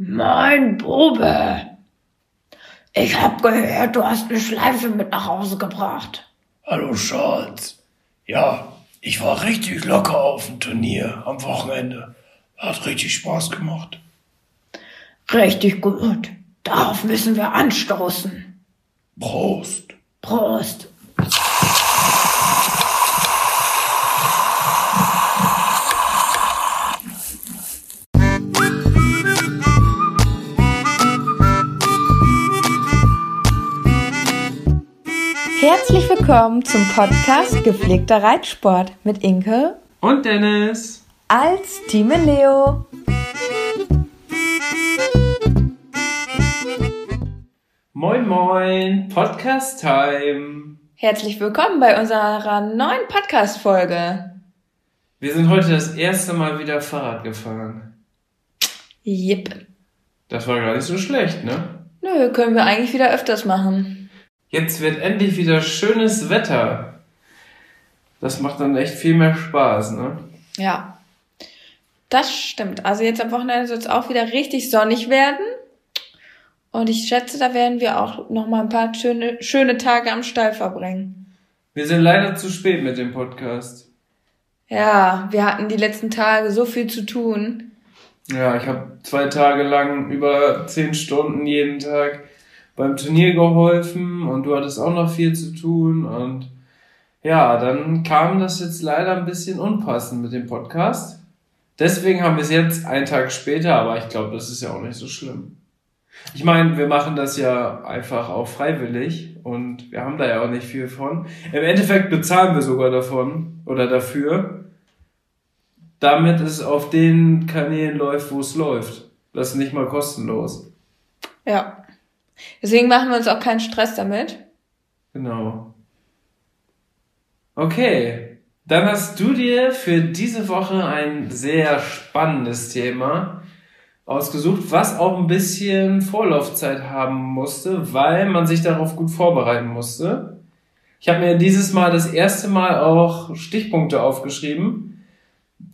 Mein Bube, ich hab gehört, du hast eine Schleife mit nach Hause gebracht. Hallo Schatz. Ja, ich war richtig locker auf dem Turnier am Wochenende. Hat richtig Spaß gemacht. Richtig gut. Darauf müssen wir anstoßen. Prost. Prost. Herzlich willkommen zum Podcast Gepflegter Reitsport mit Inke und Dennis als Team Leo. Moin Moin, Podcast Time. Herzlich willkommen bei unserer neuen Podcast Folge. Wir sind heute das erste Mal wieder Fahrrad gefahren. Jip. Das war gar nicht so schlecht, ne? Nö, können wir eigentlich wieder öfters machen. Jetzt wird endlich wieder schönes Wetter. Das macht dann echt viel mehr Spaß, ne? Ja. Das stimmt. Also jetzt am Wochenende soll es auch wieder richtig sonnig werden. Und ich schätze, da werden wir auch noch mal ein paar schöne, schöne Tage am Stall verbringen. Wir sind leider zu spät mit dem Podcast. Ja, wir hatten die letzten Tage so viel zu tun. Ja, ich habe zwei Tage lang über zehn Stunden jeden Tag beim Turnier geholfen und du hattest auch noch viel zu tun und ja, dann kam das jetzt leider ein bisschen unpassend mit dem Podcast. Deswegen haben wir es jetzt einen Tag später, aber ich glaube, das ist ja auch nicht so schlimm. Ich meine, wir machen das ja einfach auch freiwillig und wir haben da ja auch nicht viel von. Im Endeffekt bezahlen wir sogar davon oder dafür, damit es auf den Kanälen läuft, wo es läuft. Das ist nicht mal kostenlos. Ja. Deswegen machen wir uns auch keinen Stress damit. Genau. Okay, dann hast du dir für diese Woche ein sehr spannendes Thema ausgesucht, was auch ein bisschen Vorlaufzeit haben musste, weil man sich darauf gut vorbereiten musste. Ich habe mir dieses Mal das erste Mal auch Stichpunkte aufgeschrieben,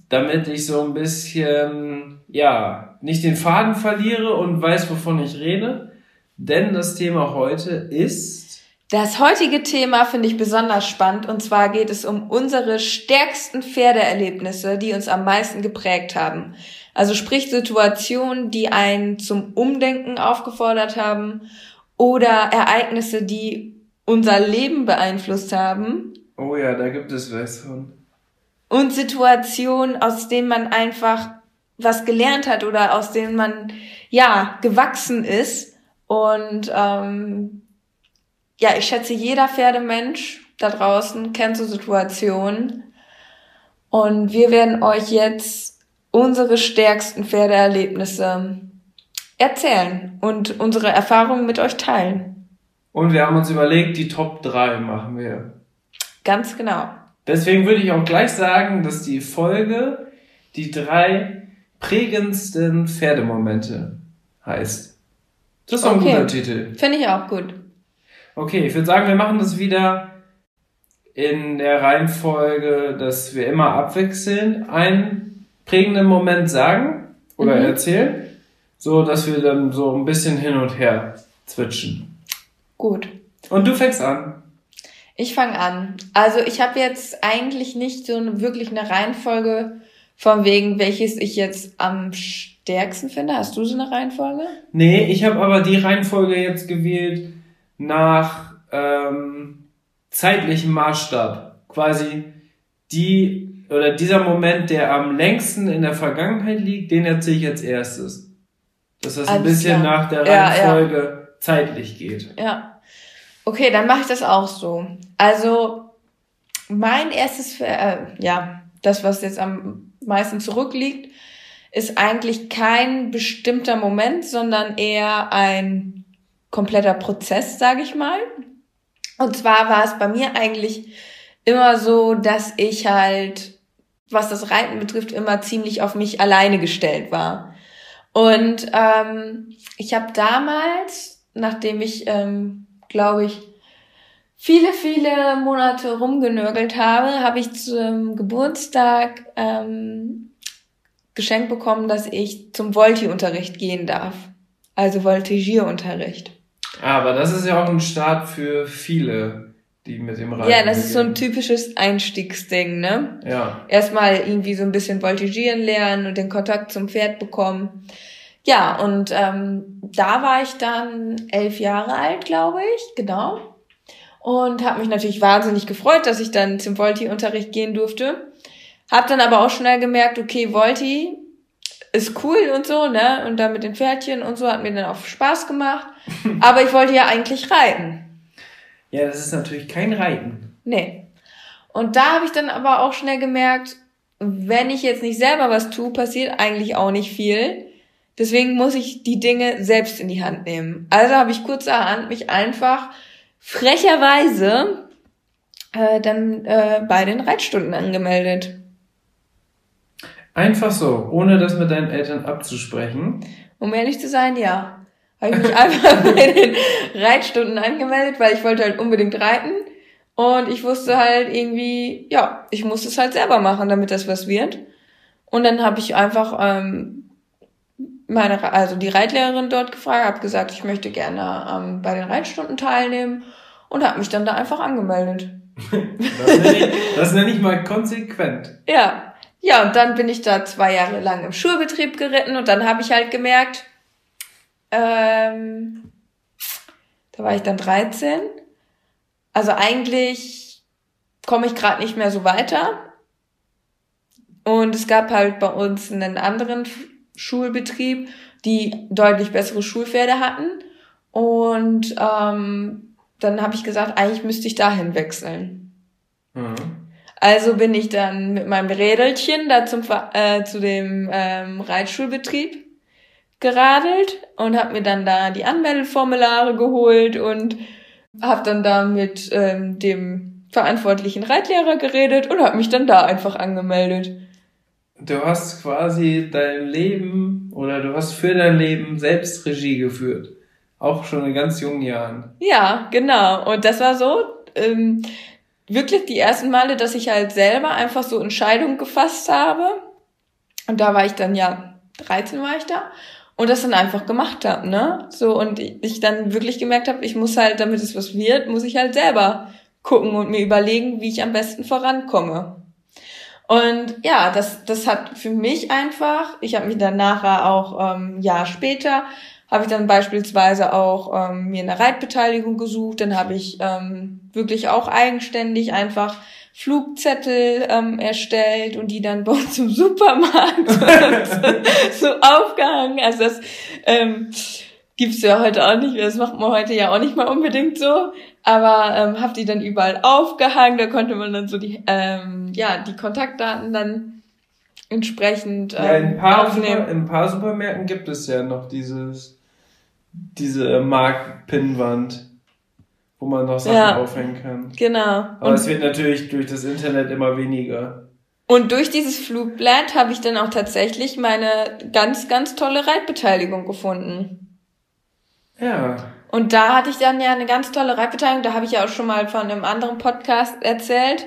damit ich so ein bisschen, ja, nicht den Faden verliere und weiß, wovon ich rede. Denn das Thema heute ist. Das heutige Thema finde ich besonders spannend und zwar geht es um unsere stärksten Pferdeerlebnisse, die uns am meisten geprägt haben. Also sprich Situationen, die einen zum Umdenken aufgefordert haben oder Ereignisse, die unser Leben beeinflusst haben. Oh ja, da gibt es was von. Und Situationen, aus denen man einfach was gelernt hat oder aus denen man ja gewachsen ist und ähm, ja, ich schätze, jeder Pferdemensch da draußen kennt so Situationen. Und wir werden euch jetzt unsere stärksten Pferdeerlebnisse erzählen und unsere Erfahrungen mit euch teilen. Und wir haben uns überlegt, die Top 3 machen wir. Ganz genau. Deswegen würde ich auch gleich sagen, dass die Folge die drei prägendsten Pferdemomente heißt. Das ist auch okay. ein guter Titel. Finde ich auch gut. Okay, ich würde sagen, wir machen das wieder in der Reihenfolge, dass wir immer abwechselnd einen prägenden Moment sagen oder mhm. erzählen, so dass wir dann so ein bisschen hin und her zwitschen. Gut. Und du fängst an. Ich fange an. Also ich habe jetzt eigentlich nicht so wirklich eine Reihenfolge von wegen, welches ich jetzt am stärksten finde. Hast du so eine Reihenfolge? Nee, ich habe aber die Reihenfolge jetzt gewählt nach ähm, zeitlichem Maßstab. Quasi die oder dieser Moment, der am längsten in der Vergangenheit liegt, den erzähle ich als erstes. Dass das Alles ein bisschen klar. nach der Reihenfolge ja, ja. zeitlich geht. Ja. Okay, dann mache ich das auch so. Also mein erstes, äh, ja, das, was jetzt am meisten zurückliegt, ist eigentlich kein bestimmter Moment, sondern eher ein kompletter Prozess, sage ich mal. Und zwar war es bei mir eigentlich immer so, dass ich halt, was das Reiten betrifft, immer ziemlich auf mich alleine gestellt war. Und ähm, ich habe damals, nachdem ich, ähm, glaube ich, viele, viele Monate rumgenörgelt habe, habe ich zum Geburtstag ähm, geschenkt bekommen, dass ich zum Volti-Unterricht gehen darf. Also Voltigierunterricht. Aber das ist ja auch ein Start für viele, die mit dem Reiten Ja, das ist so ein typisches Einstiegsding, ne? Ja. Erstmal irgendwie so ein bisschen Voltigieren lernen und den Kontakt zum Pferd bekommen. Ja, und ähm, da war ich dann elf Jahre alt, glaube ich, genau. Und habe mich natürlich wahnsinnig gefreut, dass ich dann zum Volti-Unterricht gehen durfte. Hab dann aber auch schnell gemerkt, okay, Volti ist cool und so, ne? Und dann mit den Pferdchen und so hat mir dann auch Spaß gemacht. Aber ich wollte ja eigentlich reiten. Ja, das ist natürlich kein Reiten. Nee. Und da habe ich dann aber auch schnell gemerkt, wenn ich jetzt nicht selber was tue, passiert eigentlich auch nicht viel. Deswegen muss ich die Dinge selbst in die Hand nehmen. Also habe ich kurzerhand mich einfach frecherweise äh, dann äh, bei den Reitstunden angemeldet. Einfach so, ohne das mit deinen Eltern abzusprechen. Um ehrlich zu sein, ja. Habe ich mich einfach bei den Reitstunden angemeldet, weil ich wollte halt unbedingt reiten. Und ich wusste halt irgendwie, ja, ich muss es halt selber machen, damit das was wird. Und dann habe ich einfach ähm, meine, also die Reitlehrerin dort gefragt, habe gesagt, ich möchte gerne ähm, bei den Reitstunden teilnehmen und habe mich dann da einfach angemeldet. Das nenne ich, das nenne ich mal konsequent. Ja, ja, und dann bin ich da zwei Jahre lang im Schulbetrieb geritten und dann habe ich halt gemerkt, ähm, da war ich dann 13. Also eigentlich komme ich gerade nicht mehr so weiter. Und es gab halt bei uns einen anderen Schulbetrieb, die deutlich bessere Schulpferde hatten. Und ähm, dann habe ich gesagt, eigentlich müsste ich dahin wechseln. Mhm. Also bin ich dann mit meinem Rädelchen da zum äh, zu dem ähm, Reitschulbetrieb geradelt und habe mir dann da die Anmeldeformulare geholt und habe dann da mit ähm, dem verantwortlichen Reitlehrer geredet und habe mich dann da einfach angemeldet. Du hast quasi dein Leben oder du hast für dein Leben selbst Regie geführt. Auch schon in ganz jungen Jahren. Ja, genau. Und das war so ähm, wirklich die ersten Male, dass ich halt selber einfach so Entscheidungen gefasst habe. Und da war ich dann ja 13 war ich da und das dann einfach gemacht habe, ne? So und ich dann wirklich gemerkt habe, ich muss halt, damit es was wird, muss ich halt selber gucken und mir überlegen, wie ich am besten vorankomme. Und ja, das das hat für mich einfach, ich habe mich dann nachher auch ähm, Jahr später habe ich dann beispielsweise auch ähm, mir eine Reitbeteiligung gesucht, dann habe ich ähm, wirklich auch eigenständig einfach Flugzettel ähm, erstellt und die dann bei uns im Supermarkt so aufgehangen. Also das ähm, gibt's ja heute auch nicht mehr. Das macht man heute ja auch nicht mal unbedingt so. Aber ähm, hab die dann überall aufgehangen. Da konnte man dann so die ähm, ja die Kontaktdaten dann entsprechend ähm, Ja, in ein, paar aufnehmen. Super, in ein paar Supermärkten gibt es ja noch dieses, diese Mark-Pinnwand, wo man noch Sachen Ja. aufhängen kann. Genau. Aber Und es wird natürlich durch das Internet immer weniger. Und durch dieses Flugblatt habe ich dann auch tatsächlich meine ganz, ganz tolle Reitbeteiligung gefunden. Ja. Und da hatte ich dann ja eine ganz tolle Reitbeteiligung. Da habe ich ja auch schon mal von einem anderen Podcast erzählt.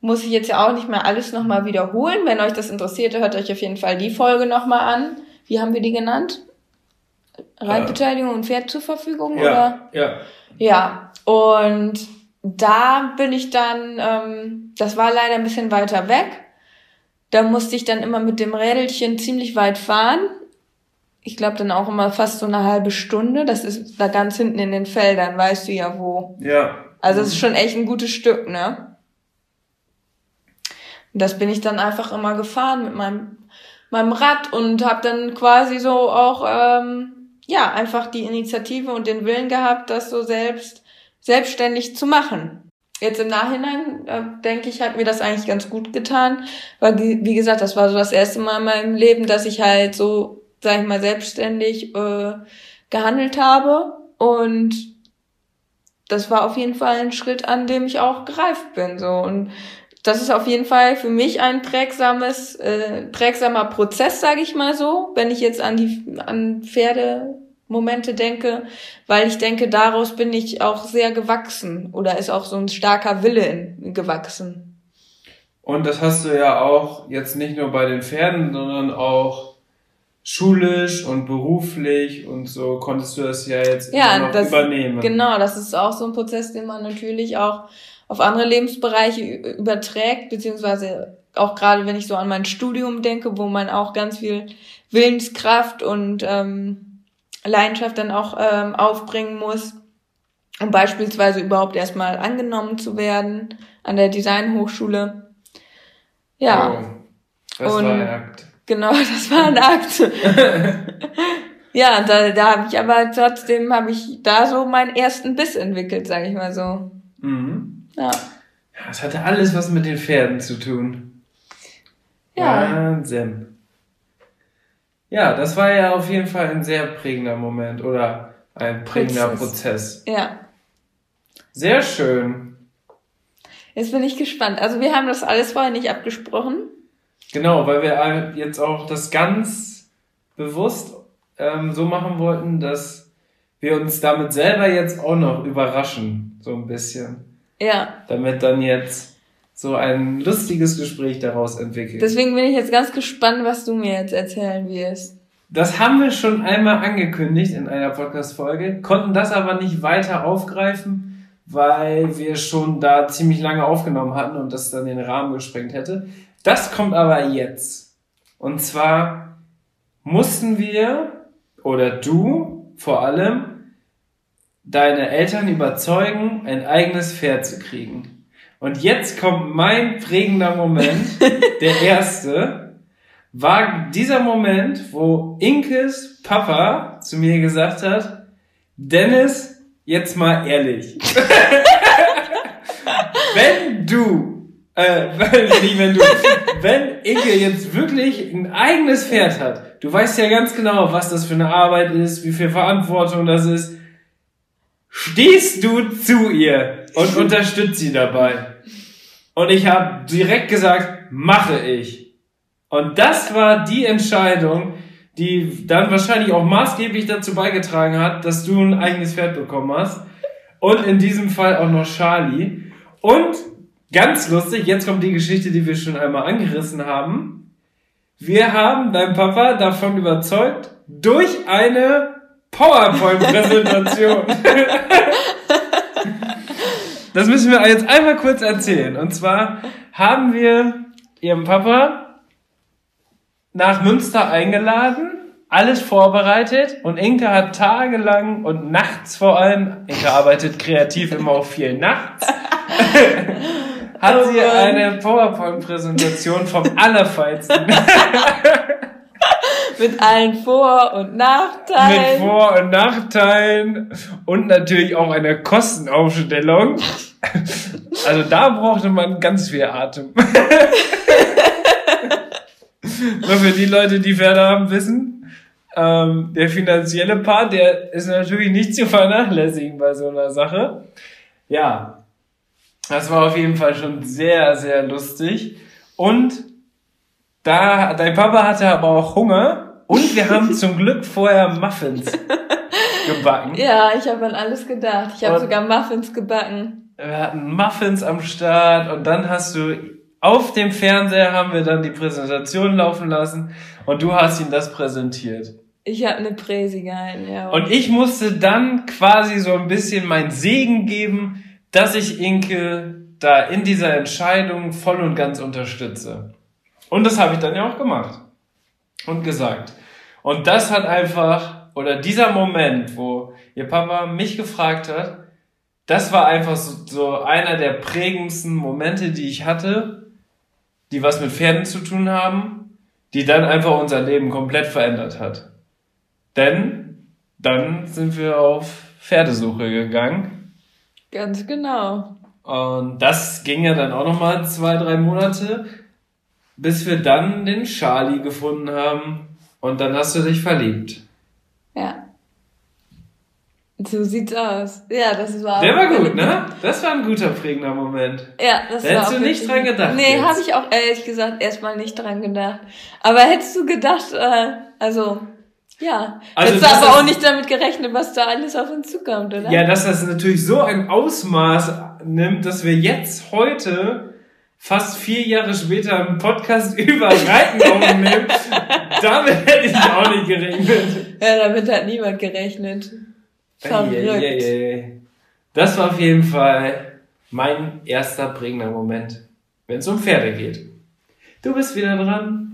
Muss ich jetzt ja auch nicht mehr alles nochmal wiederholen. Wenn euch das interessiert, hört euch auf jeden Fall die Folge nochmal an. Wie haben wir die genannt? Reitbeteiligung und Pferd zur Verfügung, oder? Ja, ja. Ja, und da bin ich dann, ähm, das war leider ein bisschen weiter weg. Da musste ich dann immer mit dem Rädelchen ziemlich weit fahren. Ich glaube dann auch immer fast so eine halbe Stunde. Das ist da ganz hinten in den Feldern, weißt du ja wo. Ja. Also es ist schon echt ein gutes Stück, ne? Und das bin ich dann einfach immer gefahren mit meinem, meinem Rad und habe dann quasi so auch, ähm, ja, einfach die Initiative und den Willen gehabt, das so selbst, selbstständig zu machen. jetzt im Nachhinein äh, denke ich, hat mir das eigentlich ganz gut getan, weil wie gesagt, das war so das erste Mal in meinem Leben, dass ich halt so, sag ich mal, selbstständig äh, gehandelt habe und das war auf jeden Fall ein Schritt, an dem ich auch gereift bin so und das ist auf jeden Fall für mich ein prägsames, äh, prägsamer Prozess, sage ich mal so, wenn ich jetzt an die an Pferdemomente denke, weil ich denke, daraus bin ich auch sehr gewachsen oder ist auch so ein starker Wille in, gewachsen. Und das hast du ja auch jetzt nicht nur bei den Pferden, sondern auch schulisch und beruflich und so konntest du das ja jetzt ja, noch das, übernehmen. Genau, das ist auch so ein Prozess, den man natürlich auch auf andere Lebensbereiche überträgt, beziehungsweise auch gerade wenn ich so an mein Studium denke, wo man auch ganz viel Willenskraft und ähm, Leidenschaft dann auch ähm, aufbringen muss, um beispielsweise überhaupt erstmal angenommen zu werden an der Designhochschule. Ja. Oh, das und war Akt. Genau, das war ein Akt. ja, da, da habe ich aber trotzdem habe ich da so meinen ersten Biss entwickelt, sage ich mal so. Mhm. Ja. Ja, es hatte alles was mit den Pferden zu tun. Ja. Wahnsinn. Ja, das war ja auf jeden Fall ein sehr prägender Moment oder ein prägender Prozess. Prozess. Ja. Sehr schön. Jetzt bin ich gespannt. Also wir haben das alles vorher nicht abgesprochen. Genau, weil wir jetzt auch das ganz bewusst ähm, so machen wollten, dass wir uns damit selber jetzt auch noch überraschen, so ein bisschen. Ja. Damit dann jetzt so ein lustiges Gespräch daraus entwickelt. Deswegen bin ich jetzt ganz gespannt, was du mir jetzt erzählen wirst. Das haben wir schon einmal angekündigt in einer Podcast-Folge, konnten das aber nicht weiter aufgreifen, weil wir schon da ziemlich lange aufgenommen hatten und das dann den Rahmen gesprengt hätte. Das kommt aber jetzt. Und zwar mussten wir, oder du vor allem, deine Eltern überzeugen, ein eigenes Pferd zu kriegen. Und jetzt kommt mein prägender Moment, der erste, war dieser Moment, wo Inkes Papa zu mir gesagt hat, Dennis, jetzt mal ehrlich. wenn du, äh, wenn du, wenn Inke jetzt wirklich ein eigenes Pferd hat, du weißt ja ganz genau, was das für eine Arbeit ist, wie viel Verantwortung das ist, stehst du zu ihr und unterstützt sie dabei. Und ich habe direkt gesagt, mache ich. Und das war die Entscheidung, die dann wahrscheinlich auch maßgeblich dazu beigetragen hat, dass du ein eigenes Pferd bekommen hast. Und in diesem Fall auch noch Charlie. Und ganz lustig, jetzt kommt die Geschichte, die wir schon einmal angerissen haben. Wir haben dein Papa davon überzeugt, durch eine PowerPoint-Präsentation. das müssen wir jetzt einmal kurz erzählen. Und zwar haben wir ihren Papa nach Münster eingeladen, alles vorbereitet und Inke hat tagelang und nachts vor allem, Inke arbeitet kreativ immer auch viel nachts, hat oh sie eine PowerPoint-Präsentation vom Allerfeinsten mit allen Vor- und Nachteilen. Mit Vor- und Nachteilen und natürlich auch einer Kostenaufstellung. Also da brauchte man ganz viel Atem. Nur für die Leute, die Pferde haben, wissen, ähm, der finanzielle Part, der ist natürlich nicht zu vernachlässigen bei so einer Sache. Ja, das war auf jeden Fall schon sehr, sehr lustig. Und da, dein Papa hatte aber auch Hunger und wir haben zum Glück vorher Muffins gebacken. Ja, ich habe an alles gedacht. Ich habe sogar Muffins gebacken. Wir hatten Muffins am Start und dann hast du auf dem Fernseher haben wir dann die Präsentation laufen lassen und du hast ihm das präsentiert. Ich habe eine Präsi gehalten, ja. Und ich musste dann quasi so ein bisschen mein Segen geben, dass ich Inke da in dieser Entscheidung voll und ganz unterstütze. Und das habe ich dann ja auch gemacht und gesagt. Und das hat einfach, oder dieser Moment, wo ihr Papa mich gefragt hat, das war einfach so, so einer der prägendsten Momente, die ich hatte, die was mit Pferden zu tun haben, die dann einfach unser Leben komplett verändert hat. Denn dann sind wir auf Pferdesuche gegangen. Ganz genau. Und das ging ja dann auch nochmal zwei, drei Monate, bis wir dann den Charlie gefunden haben. Und dann hast du dich verliebt. Ja. So sieht's aus. Ja, das war. Der war gut, ne? Das war ein guter prägender Moment. Ja, das Da war. hättest du nicht dran gedacht Nee, habe ich auch ehrlich gesagt erstmal nicht dran gedacht. Aber hättest du gedacht, äh, also, ja. Also das aber auch nicht damit gerechnet, was da alles auf uns zukommt, oder? Ja, dass das natürlich so ein Ausmaß nimmt, dass wir jetzt heute, fast vier Jahre später, einen Podcast über Reiten aufnehmen. Damit hätte ich auch nicht gerechnet. Ja, damit hat niemand gerechnet. Verrückt. Eieieiei. Das war auf jeden Fall mein erster prägender Moment, wenn es um Pferde geht. Du bist wieder dran.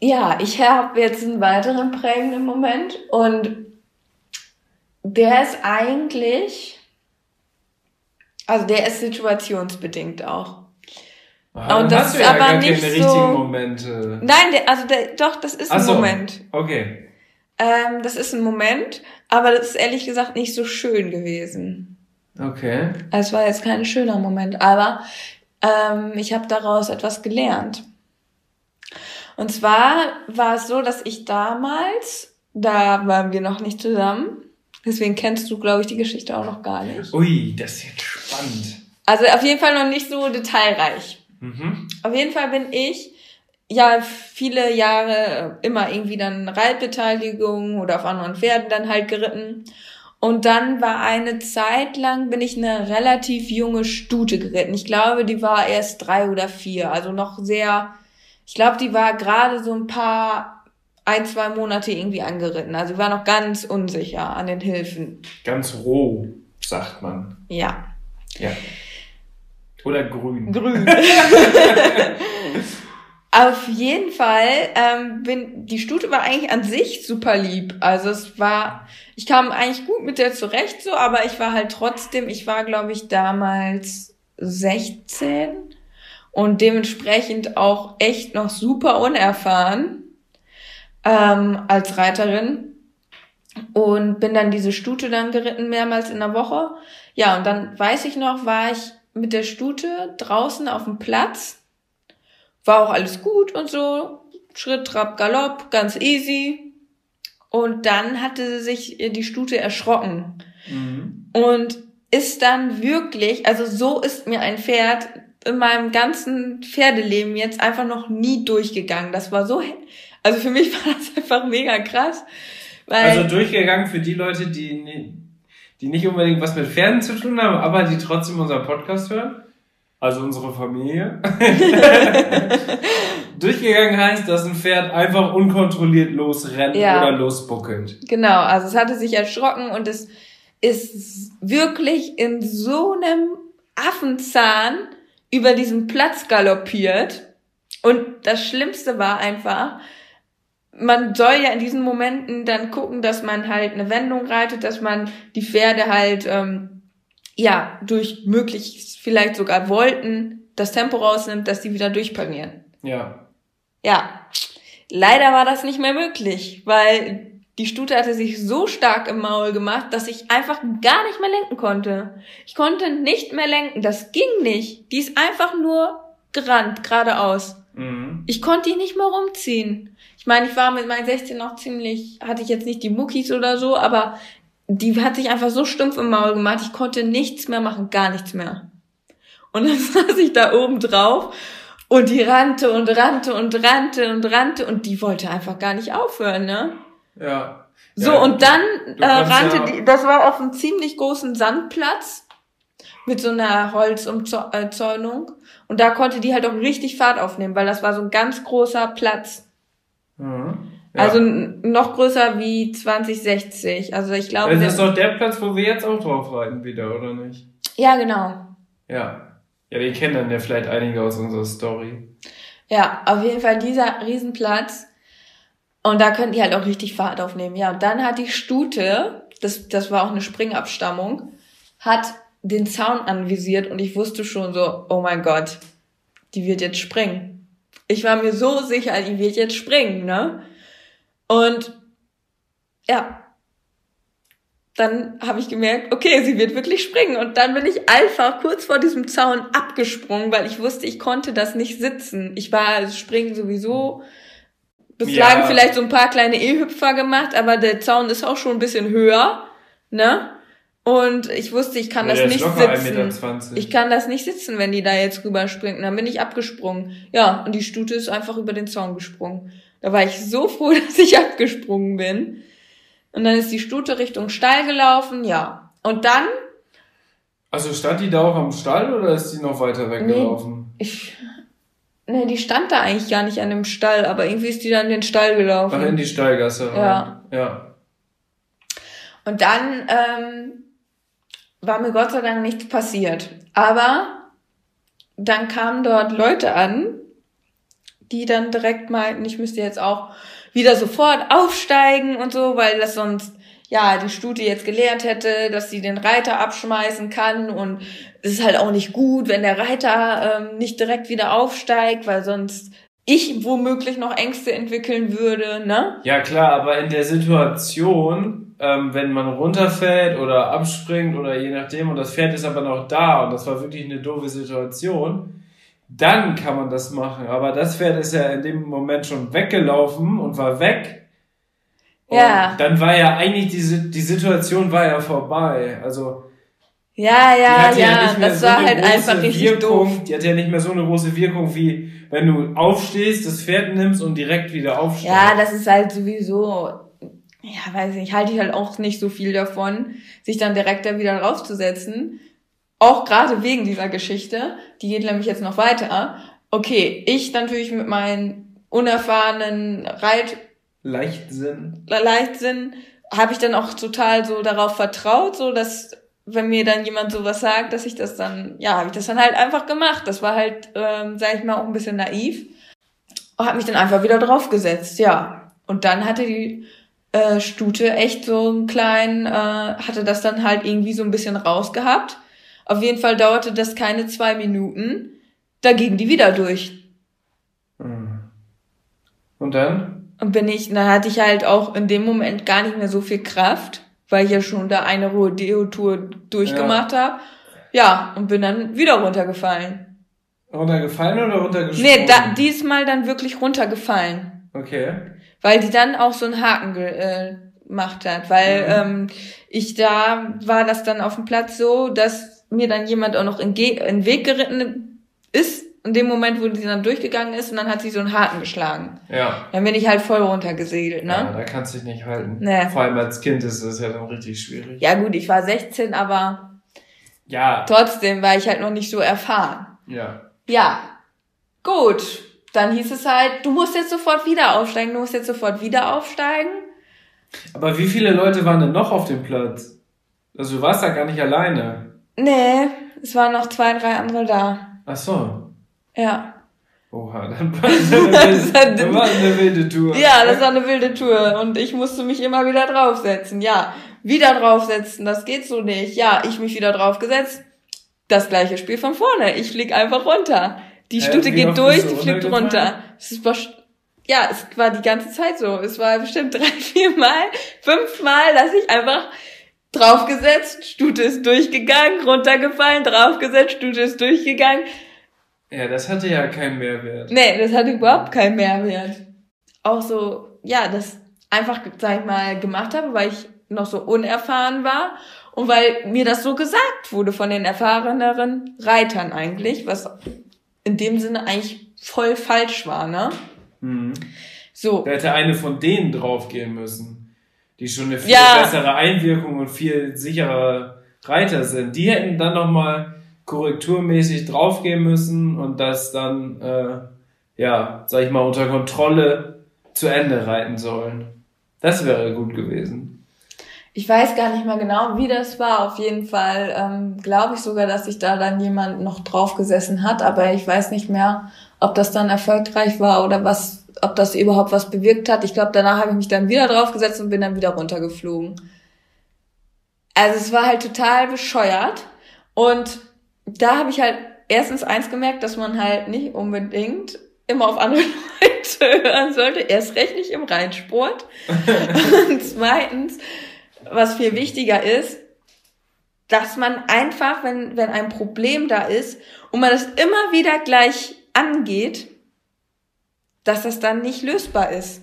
Ja, ich habe jetzt einen weiteren prägenden Moment und der ist eigentlich, also der ist situationsbedingt auch. Ah, Und das ist ja aber nicht so- Momente. Nein, der, also der, doch, das ist ein Ach so. Moment. Okay. Ähm, das ist ein Moment, aber das ist ehrlich gesagt nicht so schön gewesen. Okay. Es war jetzt kein schöner Moment, aber ähm, ich habe daraus etwas gelernt. Und zwar war es so, dass ich damals, da waren wir noch nicht zusammen, deswegen kennst du, glaube ich, die Geschichte auch noch gar nicht. Ui, das ist jetzt spannend. Also auf jeden Fall noch nicht so detailreich. Mhm. Auf jeden Fall bin ich ja viele Jahre immer irgendwie dann Reitbeteiligung oder auf anderen Pferden dann halt geritten. Und dann war eine Zeit lang bin ich eine relativ junge Stute geritten. Ich glaube, die war erst drei oder vier, also noch sehr, ich glaube, die war gerade so ein paar, ein, zwei Monate irgendwie angeritten. Also war noch ganz unsicher an den Hilfen. Ganz roh, sagt man. Ja. Ja. Oder grün. Grün. Auf jeden Fall ähm, bin die Stute war eigentlich an sich super lieb. Also es war, ich kam eigentlich gut mit der zurecht so, aber ich war halt trotzdem, ich war glaube ich damals 16 und dementsprechend auch echt noch super unerfahren ähm, als Reiterin und bin dann diese Stute dann geritten mehrmals in der Woche. Ja, und dann weiß ich noch, war ich mit der Stute draußen auf dem Platz. War auch alles gut und so. Schritt, Trab, Galopp, ganz easy. Und dann hatte sich die Stute erschrocken Mhm. und ist dann wirklich, also so ist mir ein Pferd in meinem ganzen Pferdeleben jetzt einfach noch nie durchgegangen. Das war so, also für mich war das einfach mega krass. Weil, Also durchgegangen für die Leute, die, die nicht unbedingt was mit Pferden zu tun haben, aber die trotzdem unseren Podcast hören. Also unsere Familie. durchgegangen heißt, dass ein Pferd einfach unkontrolliert losrennt Ja. oder losbuckelt. Genau, also es hatte sich erschrocken und es ist wirklich in so einem Affenzahn über diesen Platz galoppiert. Und das Schlimmste war einfach, man soll ja in diesen Momenten dann gucken, dass man halt eine Wendung reitet, dass man die Pferde halt, ähm, ja, durch möglichst vielleicht sogar Volten das Tempo rausnimmt, dass die wieder durchparieren. Ja. Ja, leider war das nicht mehr möglich, weil die Stute hatte sich so stark im Maul gemacht, dass ich einfach gar nicht mehr lenken konnte. Ich konnte nicht mehr lenken, das ging nicht. Die ist einfach nur gerannt, geradeaus. Mhm. Ich konnte die nicht mehr rumziehen. Ich meine, ich war mit meinen 16 noch ziemlich, hatte ich jetzt nicht die Muckis oder so, aber die hat sich einfach so stumpf im Maul gemacht, ich konnte nichts mehr machen, gar nichts mehr. Und dann saß ich da oben drauf und die rannte und rannte und rannte und rannte und die wollte einfach gar nicht aufhören, ne? Ja. So, ja, und dann äh, rannte ja- die, das war auf einem ziemlich großen Sandplatz mit so einer Holzumzäunung. Und da konnte die halt auch richtig Fahrt aufnehmen, weil das war so ein ganz großer Platz. Mhm. Ja. Also noch größer wie 2060. Also ich glaube, das ist doch der Platz, wo wir jetzt auch drauf reiten wieder, oder nicht? ja genau. Ja. Ja, den kennen dann ja vielleicht einige aus unserer Story. Ja, auf jeden Fall dieser Riesenplatz. Und da könnten die halt auch richtig Fahrt aufnehmen. Ja, und dann hat die Stute, das, das war auch eine Springabstammung, hat den Zaun anvisiert und ich wusste schon so, oh mein Gott, die wird jetzt springen. Ich war mir so sicher, die wird jetzt springen, ne? Und ja, dann habe ich gemerkt, okay, sie wird wirklich springen. Und dann bin ich einfach kurz vor diesem Zaun abgesprungen, weil ich wusste, ich konnte das nicht sitzen. Ich war also springen sowieso bislang Ja. vielleicht so ein paar kleine E-Hüpfer gemacht, aber der Zaun ist auch schon ein bisschen höher, ne? Und ich wusste, ich kann Ja, das nicht sitzen. 1,20 Meter. Ich kann das nicht sitzen, wenn die da jetzt rüberspringt. Und dann bin ich abgesprungen. Ja, und die Stute ist einfach über den Zaun gesprungen. Da war ich so froh, dass ich abgesprungen bin. Und dann ist die Stute Richtung Stall gelaufen, ja. Und dann, Also stand die da auch am Stall oder ist die noch weiter weggelaufen? ich, ne, die stand da eigentlich gar nicht an dem Stall, aber irgendwie ist die dann in den Stall gelaufen. Ach, in die Stallgasse rein. Ja. Ja. Und dann ähm, war mir Gott sei Dank nichts passiert. Aber dann kamen dort Leute an, die dann direkt meinten, ich müsste jetzt auch wieder sofort aufsteigen und so, weil das sonst ja die Stute jetzt gelernt hätte, dass sie den Reiter abschmeißen kann und es ist halt auch nicht gut, wenn der Reiter ähm, nicht direkt wieder aufsteigt, weil sonst ich womöglich noch Ängste entwickeln würde, ne? Ja klar, aber in der Situation, ähm, wenn man runterfällt oder abspringt oder je nachdem und das Pferd ist aber noch da und das war wirklich eine doofe Situation, dann kann man das machen. Aber das Pferd ist ja in dem Moment schon weggelaufen und war weg. Ja. Dann war ja eigentlich diese, die Situation war ja vorbei. Also Ja, die ja, ja, nicht mehr das so war eine halt große einfach richtig Wirkung. doof. Die hat ja nicht mehr so eine große Wirkung wie wenn du aufstehst, das Pferd nimmst und direkt wieder aufstehst. Ja, das ist halt sowieso, ja, weiß nicht, halte ich halt auch nicht so viel davon, sich dann direkt da wieder draufzusetzen. Auch gerade wegen dieser Geschichte, die geht nämlich jetzt noch weiter. Okay, ich natürlich mit meinen unerfahrenen Reit Leichtsinn. Leichtsinn habe ich dann auch total so darauf vertraut, so dass wenn mir dann jemand sowas sagt, dass ich das dann, ja, habe ich das dann halt einfach gemacht. Das war halt, ähm, sag ich mal, auch ein bisschen naiv. Und habe mich dann einfach wieder draufgesetzt, ja. Und dann hatte die äh, Stute echt so einen kleinen, äh, hatte das dann halt irgendwie so ein bisschen rausgehabt. Auf jeden Fall dauerte das keine zwei Minuten. Da ging die wieder durch. Mhm. Und dann? Und bin ich, dann hatte ich halt auch in dem Moment gar nicht mehr so viel Kraft, weil ich ja schon da eine Rodeo-Tour durchgemacht habe. Ja, und bin dann wieder runtergefallen. Runtergefallen oder runtergesprungen? Nee, da, diesmal dann wirklich runtergefallen. Okay. Weil die dann auch so einen Haken äh, gemacht hat. Weil ähm, ich da war das dann auf dem Platz so, dass mir dann jemand auch noch in, Ge in den Weg geritten ist, in dem Moment, wo die dann durchgegangen ist, und dann hat sie so einen Haken geschlagen. Ja. Dann bin ich halt voll runtergesegelt, ne? Ja, da kannst du dich nicht halten. Nee. Vor allem als Kind ist das ja dann richtig schwierig. Ja gut, ich war 16, aber Ja. trotzdem war ich halt noch nicht so erfahren. Ja. Ja, gut. Dann hieß es halt, du musst jetzt sofort wieder aufsteigen, du musst jetzt sofort wieder aufsteigen. Aber wie viele Leute waren denn noch auf dem Platz? Also du warst da gar nicht alleine. Nee, es waren noch zwei, drei andere da. Ach so. Ja. Oha, dann war wilde- dann war eine wilde Tour. Ja, das war eine wilde Tour und ich musste mich immer wieder draufsetzen. Ja, wieder draufsetzen, das geht so nicht. Ja, ich mich wieder draufgesetzt. Das gleiche Spiel von vorne. Ich flieg einfach runter. Die Hä, Stute geht durch, die fliegt runter. Es ist wahrsch- ja, es war die ganze Zeit so. Es war bestimmt drei, vier Mal, fünf Mal, dass ich einfach draufgesetzt, Stute ist durchgegangen, runtergefallen, draufgesetzt, Stute ist durchgegangen. Ja, das hatte ja keinen Mehrwert. Nee, das hatte überhaupt keinen Mehrwert. Auch so, ja, das einfach, sag ich mal, gemacht habe, weil ich noch so unerfahren war und weil mir das so gesagt wurde von den erfahreneren Reitern eigentlich, was in dem Sinne eigentlich voll falsch war, ne? Mhm. So. Da hätte eine von denen draufgehen müssen, die schon eine viel Ja. bessere Einwirkung und viel sicherer Reiter sind. Die hätten dann nochmal korrekturmäßig draufgehen müssen und das dann, äh, ja, sag ich mal, unter Kontrolle zu Ende reiten sollen. Das wäre gut gewesen. Ich weiß gar nicht mehr genau, wie das war. Auf jeden Fall ähm, glaube ich sogar, dass sich da dann jemand noch drauf gesessen hat, aber ich weiß nicht mehr, ob das dann erfolgreich war oder was, ob das überhaupt was bewirkt hat. Ich glaube, danach habe ich mich dann wieder draufgesetzt und bin dann wieder runtergeflogen. Also es war halt total bescheuert und da habe ich halt erstens eins gemerkt, dass man halt nicht unbedingt immer auf andere Leute hören sollte. Erst recht nicht im Reitsport. und zweitens was viel wichtiger ist, dass man einfach, wenn, wenn ein Problem da ist und man das immer wieder gleich angeht, dass das dann nicht lösbar ist.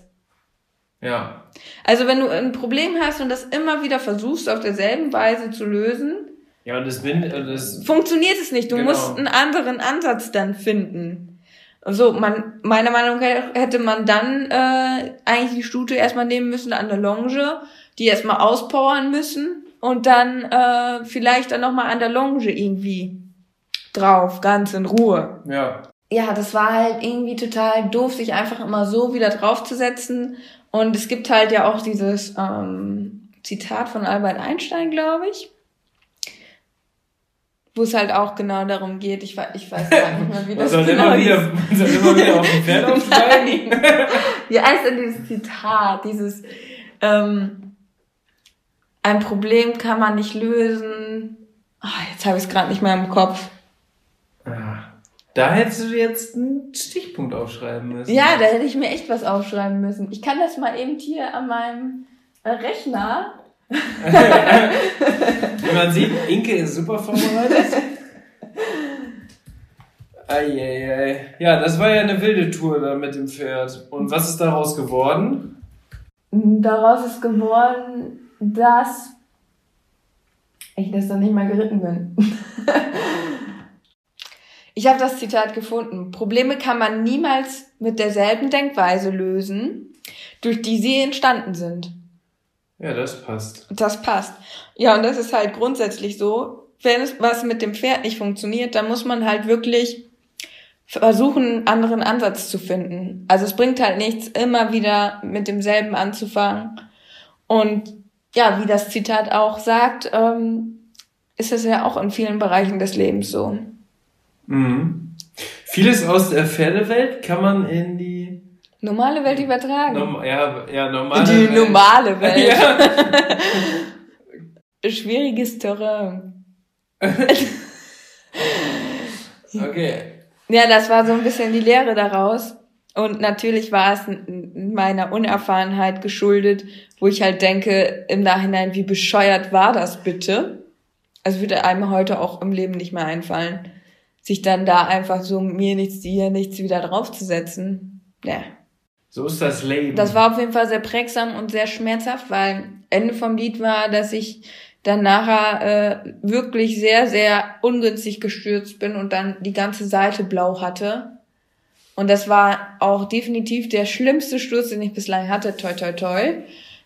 Ja. Also wenn du ein Problem hast und das immer wieder versuchst, auf derselben Weise zu lösen, Ja, und das, bin, das funktioniert es nicht. Du Genau. musst einen anderen Ansatz dann finden. So, man, meiner Meinung nach hätte man dann äh, eigentlich die Stute erstmal nehmen müssen an der Longe, die erstmal auspowern müssen und dann äh, vielleicht dann nochmal an der Longe irgendwie drauf, ganz in Ruhe. ja. Ja, das war halt irgendwie total doof, sich einfach immer so wieder draufzusetzen. Und es gibt halt ja auch dieses ähm, Zitat von Albert Einstein, glaube ich, wo es halt auch genau darum geht. Ich, ich weiß gar nicht mehr, wie Man das soll, genau immer wieder, man soll immer wieder auf dem Pferd aufsteigen. Nein. Wie heißt denn dieses Zitat? Dieses ähm, ein Problem kann man nicht lösen. Ah, jetzt habe ich es gerade nicht mehr im Kopf. Ah, Da hättest du jetzt einen Stichpunkt aufschreiben müssen. Ja, da hätte ich mir echt was aufschreiben müssen. Ich kann das mal eben hier an meinem äh, Rechner. Wie man sieht, Inke ist super vorbereitet. Eieiei. Ja, das war ja eine wilde Tour da mit dem Pferd. Und was ist daraus geworden? Daraus ist geworden, dass ich das dann nicht mehr geritten bin. ich habe das Zitat gefunden. Probleme kann man niemals mit derselben Denkweise lösen, durch die sie entstanden sind. Ja, das passt. Das passt. Ja, und das ist halt grundsätzlich so. Wenn es was mit dem Pferd nicht funktioniert, dann muss man halt wirklich versuchen, einen anderen Ansatz zu finden. Also es bringt halt nichts, immer wieder mit demselben anzufangen. Und ja, wie das Zitat auch sagt, ähm, ist das ja auch in vielen Bereichen des Lebens so. Mhm. Vieles aus der Pferdewelt kann man in die Normale Welt übertragen. Norm ja, ja, normale Die Welt. normale Welt. Ja. Schwieriges Terrain. Okay. Ja, das war so ein bisschen die Lehre daraus. Und natürlich war es meiner Unerfahrenheit geschuldet, wo ich halt denke, im Nachhinein, wie bescheuert war das bitte? Also würde einem heute auch im Leben nicht mehr einfallen, sich dann da einfach so mir nichts, dir nichts wieder draufzusetzen. Ja. So ist das Leben. Das war auf jeden Fall sehr prägsam und sehr schmerzhaft, weil Ende vom Lied war, dass ich dann nachher äh, wirklich sehr, sehr ungünstig gestürzt bin und dann die ganze Seite blau hatte. Und das war auch definitiv der schlimmste Sturz, den ich bislang hatte. Toi, toi, toi.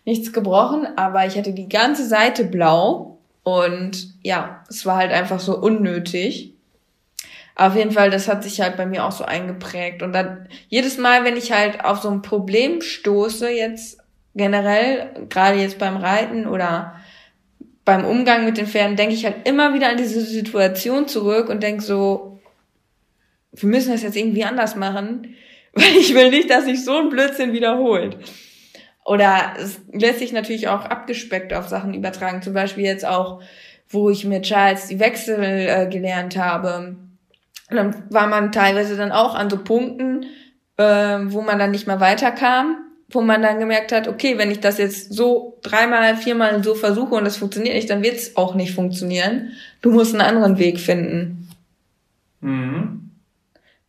Nichts gebrochen, aber ich hatte die ganze Seite blau. Und ja, es war halt einfach so unnötig. Auf jeden Fall, das hat sich halt bei mir auch so eingeprägt. Und dann jedes Mal, wenn ich halt auf so ein Problem stoße, jetzt generell, gerade jetzt beim Reiten oder beim Umgang mit den Pferden, denke ich halt immer wieder an diese Situation zurück und denke so, wir müssen das jetzt irgendwie anders machen, weil ich will nicht, dass sich so ein Blödsinn wiederholt. Oder es lässt sich natürlich auch abgespeckt auf Sachen übertragen. Zum Beispiel jetzt auch, wo ich mit Charles die Wechsel äh, gelernt habe. Und dann war man teilweise dann auch an so Punkten, äh, wo man dann nicht mehr weiterkam, wo man dann gemerkt hat, okay, wenn ich das jetzt so dreimal, viermal so versuche und das funktioniert nicht, dann wird es auch nicht funktionieren. Du musst einen anderen Weg finden. Mhm.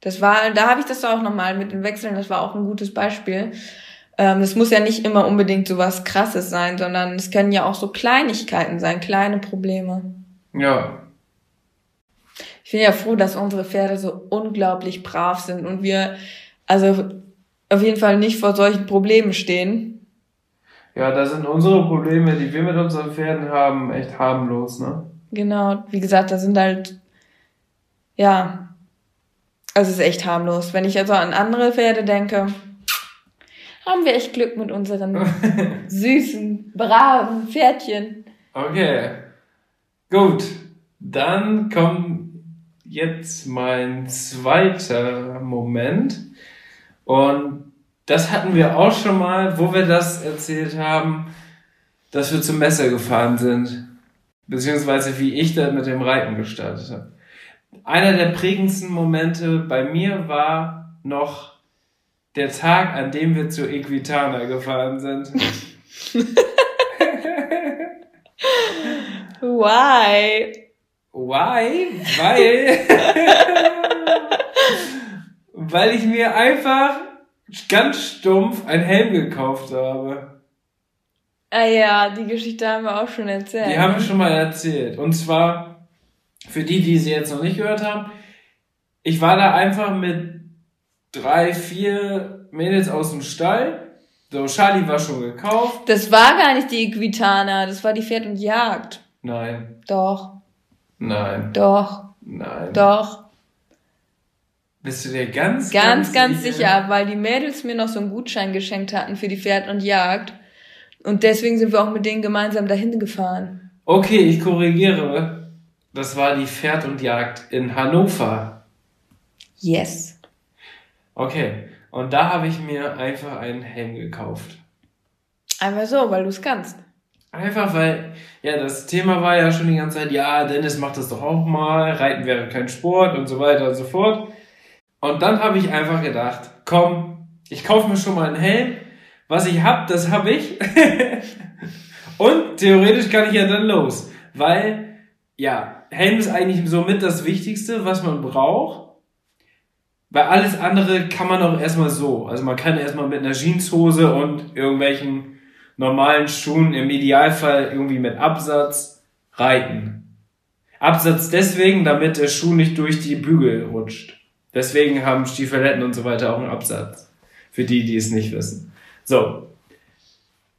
Das war, da habe ich das auch nochmal mit den Wechseln, das war auch ein gutes Beispiel. Ähm, das muss ja nicht immer unbedingt so was Krasses sein, sondern es können ja auch so Kleinigkeiten sein, kleine Probleme. Ja. Ich bin ja froh, dass unsere Pferde so unglaublich brav sind und wir also auf jeden Fall nicht vor solchen Problemen stehen. Ja, da sind unsere Probleme, die wir mit unseren Pferden haben, echt harmlos, ne? Genau, wie gesagt, da sind halt, ja, also es ist echt harmlos. Wenn ich also an andere Pferde denke, haben wir echt Glück mit unseren süßen, braven Pferdchen. Okay. Gut. Dann kommt jetzt mein zweiter Moment. Und das hatten wir auch schon mal, wo wir das erzählt haben, dass wir zum Messer gefahren sind. Beziehungsweise wie ich da mit dem Reiten gestartet habe. Einer der prägendsten Momente bei mir war noch der Tag, an dem wir zu Equitana gefahren sind. Why? Why? Weil, weil ich mir einfach ganz stumpf ein Helm gekauft habe. Ah ja, die Geschichte haben wir auch schon erzählt. Die haben wir schon mal erzählt. Und zwar, für die, die sie jetzt noch nicht gehört haben, ich war da einfach mit drei, vier Mädels aus dem Stall. So, Charlie war schon gekauft. Das war gar nicht die Equitana, das war die Pferd und Jagd. Nein, Doch, nein, doch, nein. doch. Bist du dir ganz, Ganz, ganz sicher, weil die Mädels mir noch so einen Gutschein geschenkt hatten für die Pferd und Jagd. Und deswegen sind wir auch mit denen gemeinsam dahin gefahren. Okay, ich korrigiere. Das war die Pferd und Jagd in Hannover. Yes. Okay, und da habe ich mir einfach einen Helm gekauft. Einfach so, weil du es kannst. Einfach weil, ja, das Thema war ja schon die ganze Zeit, ja, Dennis macht das doch auch mal, Reiten wäre kein Sport und so weiter und so fort. Und dann habe ich einfach gedacht, komm, ich kaufe mir schon mal einen Helm. Was ich hab, das hab ich. und theoretisch kann ich ja dann los. Weil, ja, Helm ist eigentlich somit das Wichtigste, was man braucht. Weil alles andere kann man auch erstmal so. Also man kann erstmal mit einer Jeanshose und irgendwelchen normalen Schuhen im Idealfall irgendwie mit Absatz reiten. Absatz deswegen, damit der Schuh nicht durch die Bügel rutscht. Deswegen haben Stiefeletten und so weiter auch einen Absatz. Für die, die es nicht wissen. So.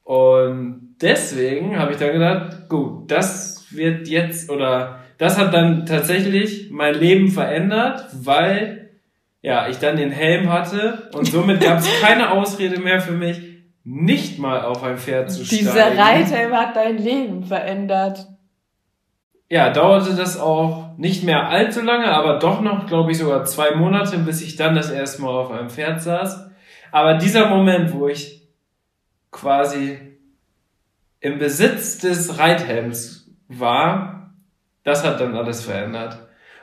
Und deswegen habe ich dann gedacht, gut, das wird jetzt oder das hat dann tatsächlich mein Leben verändert, weil ja, ich dann den Helm hatte und somit gab es keine Ausrede mehr für mich, nicht mal auf ein Pferd zu steigen. Dieser Reithelm hat dein Leben verändert. Ja, dauerte das auch nicht mehr allzu lange, aber doch noch, glaube ich, sogar zwei Monate, bis ich dann das erste Mal auf einem Pferd saß. Aber dieser Moment, wo ich quasi im Besitz des Reithelms war, das hat dann alles verändert.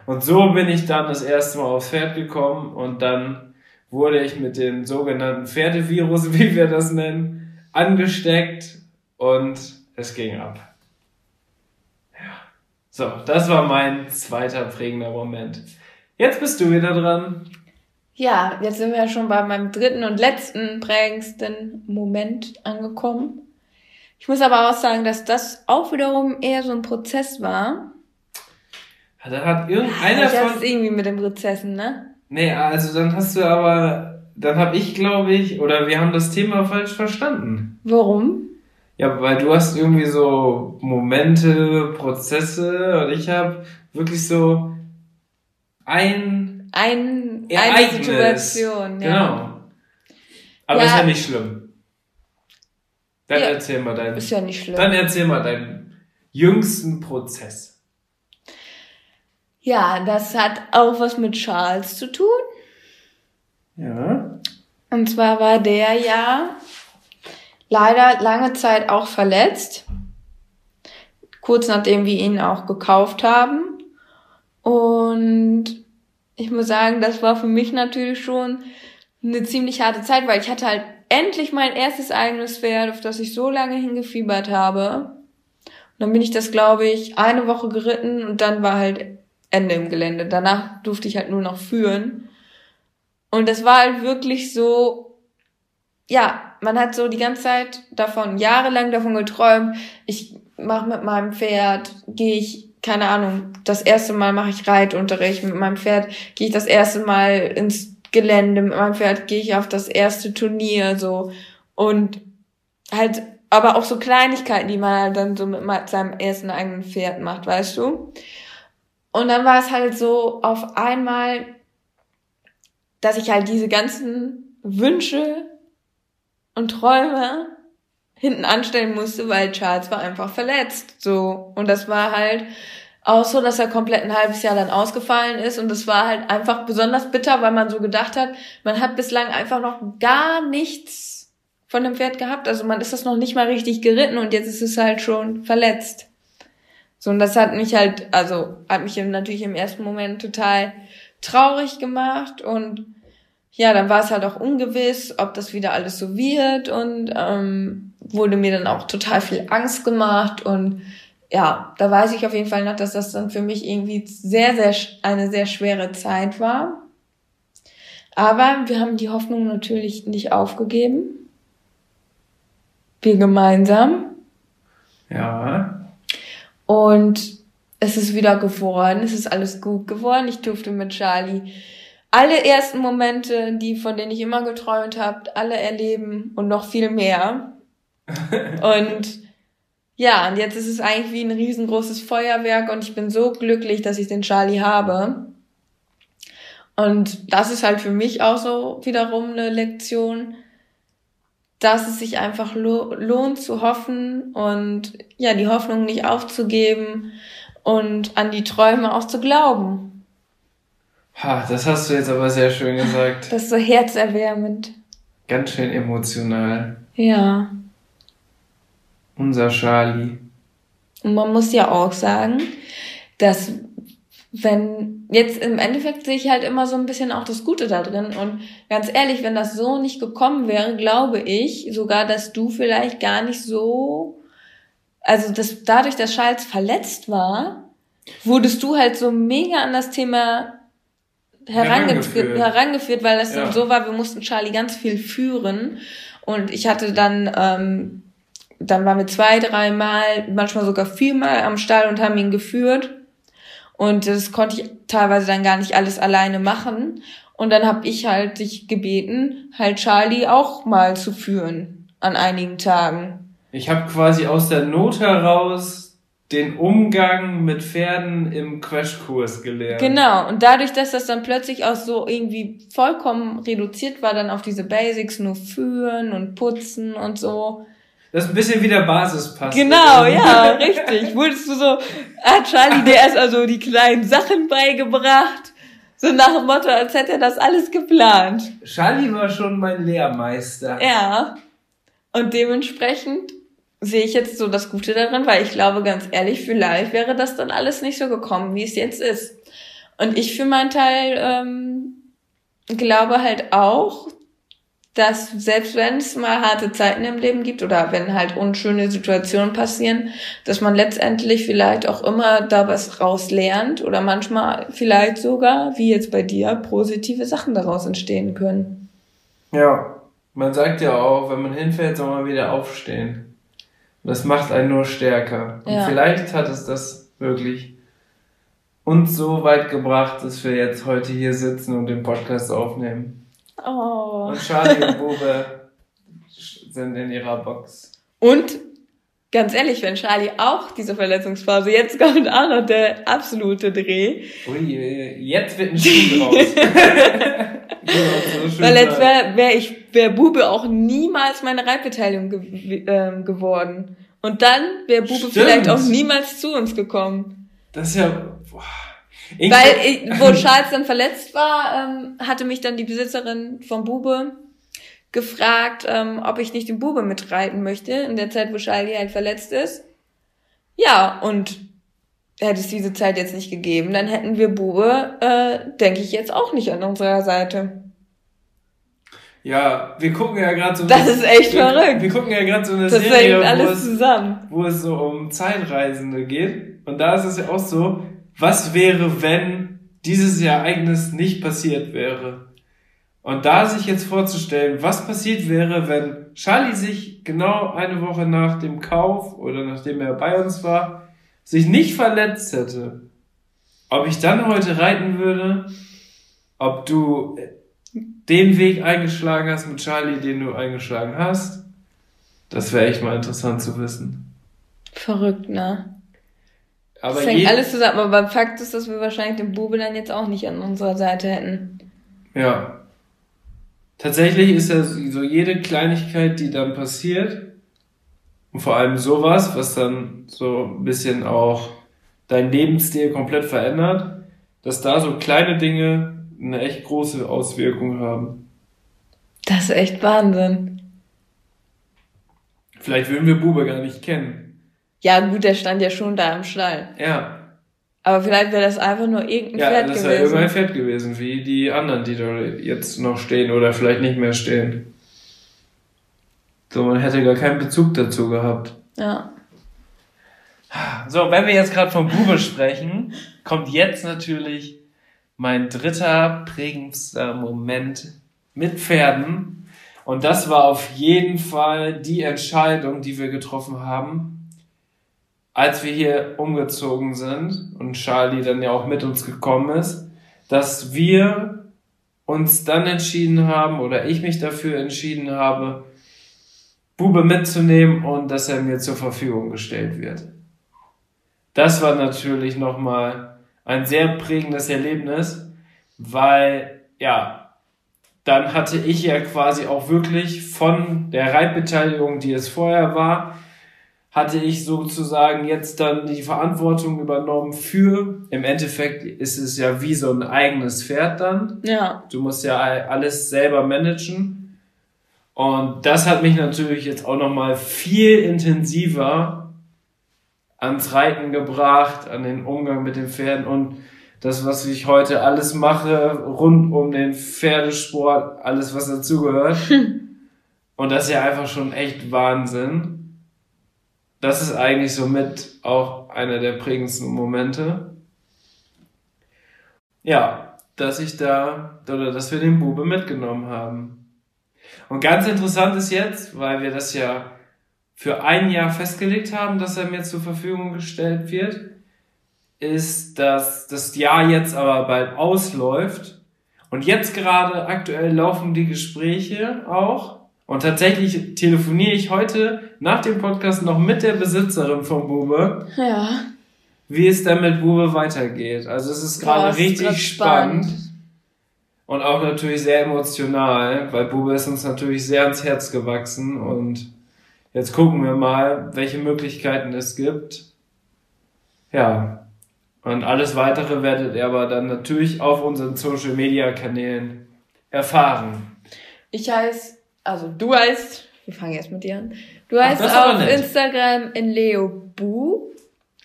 Und so bin ich dann das erste Mal aufs Pferd gekommen und dann wurde ich mit dem sogenannten Pferdevirus, wie wir das nennen, angesteckt und es ging ab. Ja. So, das war mein zweiter prägender Moment. Jetzt bist du wieder dran. Ja, jetzt sind wir schon bei meinem dritten und letzten prägendsten Moment angekommen. Ich muss aber auch sagen, dass das auch wiederum eher so ein Prozess war. Da hat irgendeiner ich hab's von. irgendwie mit dem Prozessen, ne? Nee, also dann hast du aber. Dann hab ich, glaube ich, oder wir haben das Thema falsch verstanden. Warum? Ja, weil du hast irgendwie so Momente, Prozesse und ich habe wirklich so ein Ein, eine. Situation, ja. Genau. Aber Ja. ist ja nicht schlimm. Dann Ja. erzähl mal deinen. Ist ja nicht schlimm. Dann erzähl mal deinen jüngsten Prozess. Ja, das hat auch was mit Charles zu tun. Ja. Und zwar war der ja leider lange Zeit auch verletzt. Kurz nachdem wir ihn auch gekauft haben. Und ich muss sagen, das war für mich natürlich schon eine ziemlich harte Zeit, weil ich hatte halt endlich mein erstes eigenes Pferd, auf das ich so lange hingefiebert habe. Und dann bin ich das, glaube ich, eine Woche geritten und dann war halt Ende im Gelände. Danach durfte ich halt nur noch führen. Und das war halt wirklich so, ja, man hat so die ganze Zeit davon, jahrelang davon geträumt, ich mache mit meinem Pferd, gehe ich, keine Ahnung, das erste Mal mache ich Reitunterricht, mit meinem Pferd gehe ich das erste Mal ins Gelände, mit meinem Pferd gehe ich auf das erste Turnier, so. Und halt, aber auch so Kleinigkeiten, die man halt dann so mit seinem ersten eigenen Pferd macht, weißt du? Und dann war es halt so auf einmal, dass ich halt diese ganzen Wünsche und Träume hinten anstellen musste, weil Charles war einfach verletzt. So. Und das war halt auch so, dass er komplett ein halbes Jahr dann ausgefallen ist. Und das war halt einfach besonders bitter, weil man so gedacht hat, man hat bislang einfach noch gar nichts von dem Pferd gehabt. Also man ist das noch nicht mal richtig geritten und jetzt ist es halt schon verletzt. So, und das hat mich halt, also hat mich natürlich im ersten Moment total traurig gemacht und ja, dann war es halt auch ungewiss, ob das wieder alles so wird und ähm, wurde mir dann auch total viel Angst gemacht und ja, da weiß ich auf jeden Fall noch, dass das dann für mich irgendwie sehr, sehr, eine sehr schwere Zeit war. Aber wir haben die Hoffnung natürlich nicht aufgegeben. Wir gemeinsam. Ja. Und es ist wieder geworden, es ist alles gut geworden. Ich durfte mit Charlie alle ersten Momente, die von denen ich immer geträumt habe, alle erleben und noch viel mehr. und ja, und jetzt ist es eigentlich wie ein riesengroßes Feuerwerk und ich bin so glücklich, dass ich den Charlie habe. Und das ist halt für mich auch so wiederum eine Lektion, dass es sich einfach lohnt zu hoffen und ja, die Hoffnung nicht aufzugeben und an die Träume auch zu glauben. Ha, das hast du jetzt aber sehr schön gesagt. Das ist so herzerwärmend. Ganz schön emotional. Ja. Unser Charlie. Und man muss ja auch sagen, dass wenn jetzt im Endeffekt sehe ich halt immer so ein bisschen auch das Gute da drin und ganz ehrlich, wenn das so nicht gekommen wäre, glaube ich sogar, dass du vielleicht gar nicht so, also dass dadurch, dass Charles verletzt war, wurdest du halt so mega an das Thema herangeführt, herangeführt weil das ja. so war, wir mussten Charlie ganz viel führen und ich hatte dann ähm, dann waren wir zwei, dreimal, manchmal sogar viermal am Stall und haben ihn geführt. Und das konnte ich teilweise dann gar nicht alles alleine machen. Und dann habe ich halt dich gebeten, halt Charlie auch mal zu führen an einigen Tagen. Ich habe quasi aus der Not heraus den Umgang mit Pferden im Crashkurs gelernt. Genau, und dadurch, dass das dann plötzlich auch so irgendwie vollkommen reduziert war, dann auf diese Basics, nur führen und putzen und so, das ist ein bisschen wie der Basispass. Genau, ja, richtig. Wurdest du so, hat Charlie dir erst also die kleinen Sachen beigebracht? So nach dem Motto, als hätte er das alles geplant. Charlie war schon mein Lehrmeister. Ja. Und dementsprechend sehe ich jetzt so das Gute daran, weil ich glaube, ganz ehrlich, vielleicht wäre das dann alles nicht so gekommen, wie es jetzt ist. Und ich für meinen Teil ähm, glaube halt auch, dass selbst wenn es mal harte Zeiten im Leben gibt oder wenn halt unschöne Situationen passieren, dass man letztendlich vielleicht auch immer da was raus lernt oder manchmal vielleicht sogar, wie jetzt bei dir, positive Sachen daraus entstehen können. Ja, man sagt ja auch, wenn man hinfällt, soll man wieder aufstehen. Das macht einen nur stärker. Und ja. vielleicht hat es das wirklich uns so weit gebracht, dass wir jetzt heute hier sitzen und den Podcast aufnehmen. Oh. Und Charlie und Bube sind in ihrer Box. Und ganz ehrlich, wenn Charlie auch diese Verletzungsphase, jetzt kommt auch noch der absolute Dreh. Ui, jetzt wird ein Schuh draus. so Weil jetzt wäre wär ich, wäre Bube auch niemals meine Reitbeteiligung ge ähm, geworden. Und dann wäre Bube Stimmt. vielleicht auch niemals zu uns gekommen. Das ist ja, boah. Ich Weil, ich, wo Charles dann verletzt war, ähm, hatte mich dann die Besitzerin vom Bube gefragt, ähm, ob ich nicht den Bube mitreiten möchte, in der Zeit, wo Charlie halt verletzt ist. Ja, und hätte es diese Zeit jetzt nicht gegeben, dann hätten wir Bube, äh, denke ich, jetzt auch nicht an unserer Seite. Ja, wir gucken ja gerade so. Das ist echt wir, verrückt. Wir gucken ja gerade so eine das Serie, wo es, wo es so um Zeitreisende geht. Und da ist es ja auch so, was wäre, wenn dieses Ereignis nicht passiert wäre? Und da sich jetzt vorzustellen, was passiert wäre, wenn Charlie sich genau eine Woche nach dem Kauf oder nachdem er bei uns war, sich nicht verletzt hätte, ob ich dann heute reiten würde, ob du den Weg eingeschlagen hast mit Charlie, den du eingeschlagen hast, das wäre echt mal interessant zu wissen. Verrückt, ne? Aber das hängt alles zusammen, aber Fakt ist, dass wir wahrscheinlich den Bube dann jetzt auch nicht an unserer Seite hätten. Ja. Tatsächlich ist ja so jede Kleinigkeit, die dann passiert, und vor allem sowas, was dann so ein bisschen auch dein Lebensstil komplett verändert, dass da so kleine Dinge eine echt große Auswirkung haben. Das ist echt Wahnsinn. Vielleicht würden wir Bube gar nicht kennen. Ja, gut, der stand ja schon da im Stall. Ja. Aber vielleicht wäre das einfach nur irgendein ja, Pferd gewesen. Ja, das wäre irgendein Pferd gewesen, wie die anderen, die da jetzt noch stehen oder vielleicht nicht mehr stehen. So, man hätte gar keinen Bezug dazu gehabt. Ja. So, wenn wir jetzt gerade vom Bube sprechen, kommt jetzt natürlich mein dritter prägendster Moment mit Pferden. Und das war auf jeden Fall die Entscheidung, die wir getroffen haben, als wir hier umgezogen sind und Charlie dann ja auch mit uns gekommen ist, dass wir uns dann entschieden haben oder ich mich dafür entschieden habe, Bube mitzunehmen und dass er mir zur Verfügung gestellt wird. Das war natürlich nochmal ein sehr prägendes Erlebnis, weil, ja, dann hatte ich ja quasi auch wirklich von der Reitbeteiligung, die es vorher war, hatte ich sozusagen jetzt dann die Verantwortung übernommen für, im Endeffekt ist es ja wie so ein eigenes Pferd dann. Ja. Du musst ja alles selber managen. Und das hat mich natürlich jetzt auch nochmal viel intensiver ans Reiten gebracht, an den Umgang mit den Pferden und das, was ich heute alles mache, rund um den Pferdesport, alles, was dazugehört. und das ist ja einfach schon echt Wahnsinn. Das ist eigentlich somit auch einer der prägendsten Momente. Ja, dass ich da, oder dass wir den Bube mitgenommen haben. Und ganz interessant ist jetzt, weil wir das ja für ein Jahr festgelegt haben, dass er mir zur Verfügung gestellt wird, ist, dass das Jahr jetzt aber bald ausläuft. Und jetzt gerade aktuell laufen die Gespräche auch. Und tatsächlich telefoniere ich heute nach dem Podcast noch mit der Besitzerin vom Bube, Ja. wie es dann mit Bube weitergeht. Also es ist gerade ist richtig grad spannend. spannend. Und auch natürlich sehr emotional, weil Bube ist uns natürlich sehr ans Herz gewachsen und jetzt gucken wir mal, welche Möglichkeiten es gibt. Ja. Und alles weitere werdet ihr aber dann natürlich auf unseren Social Media Kanälen erfahren. Ich heiße, also du heißt, wir fangen jetzt mit dir an. Du Ach, heißt aber auf. Instagram in Leobu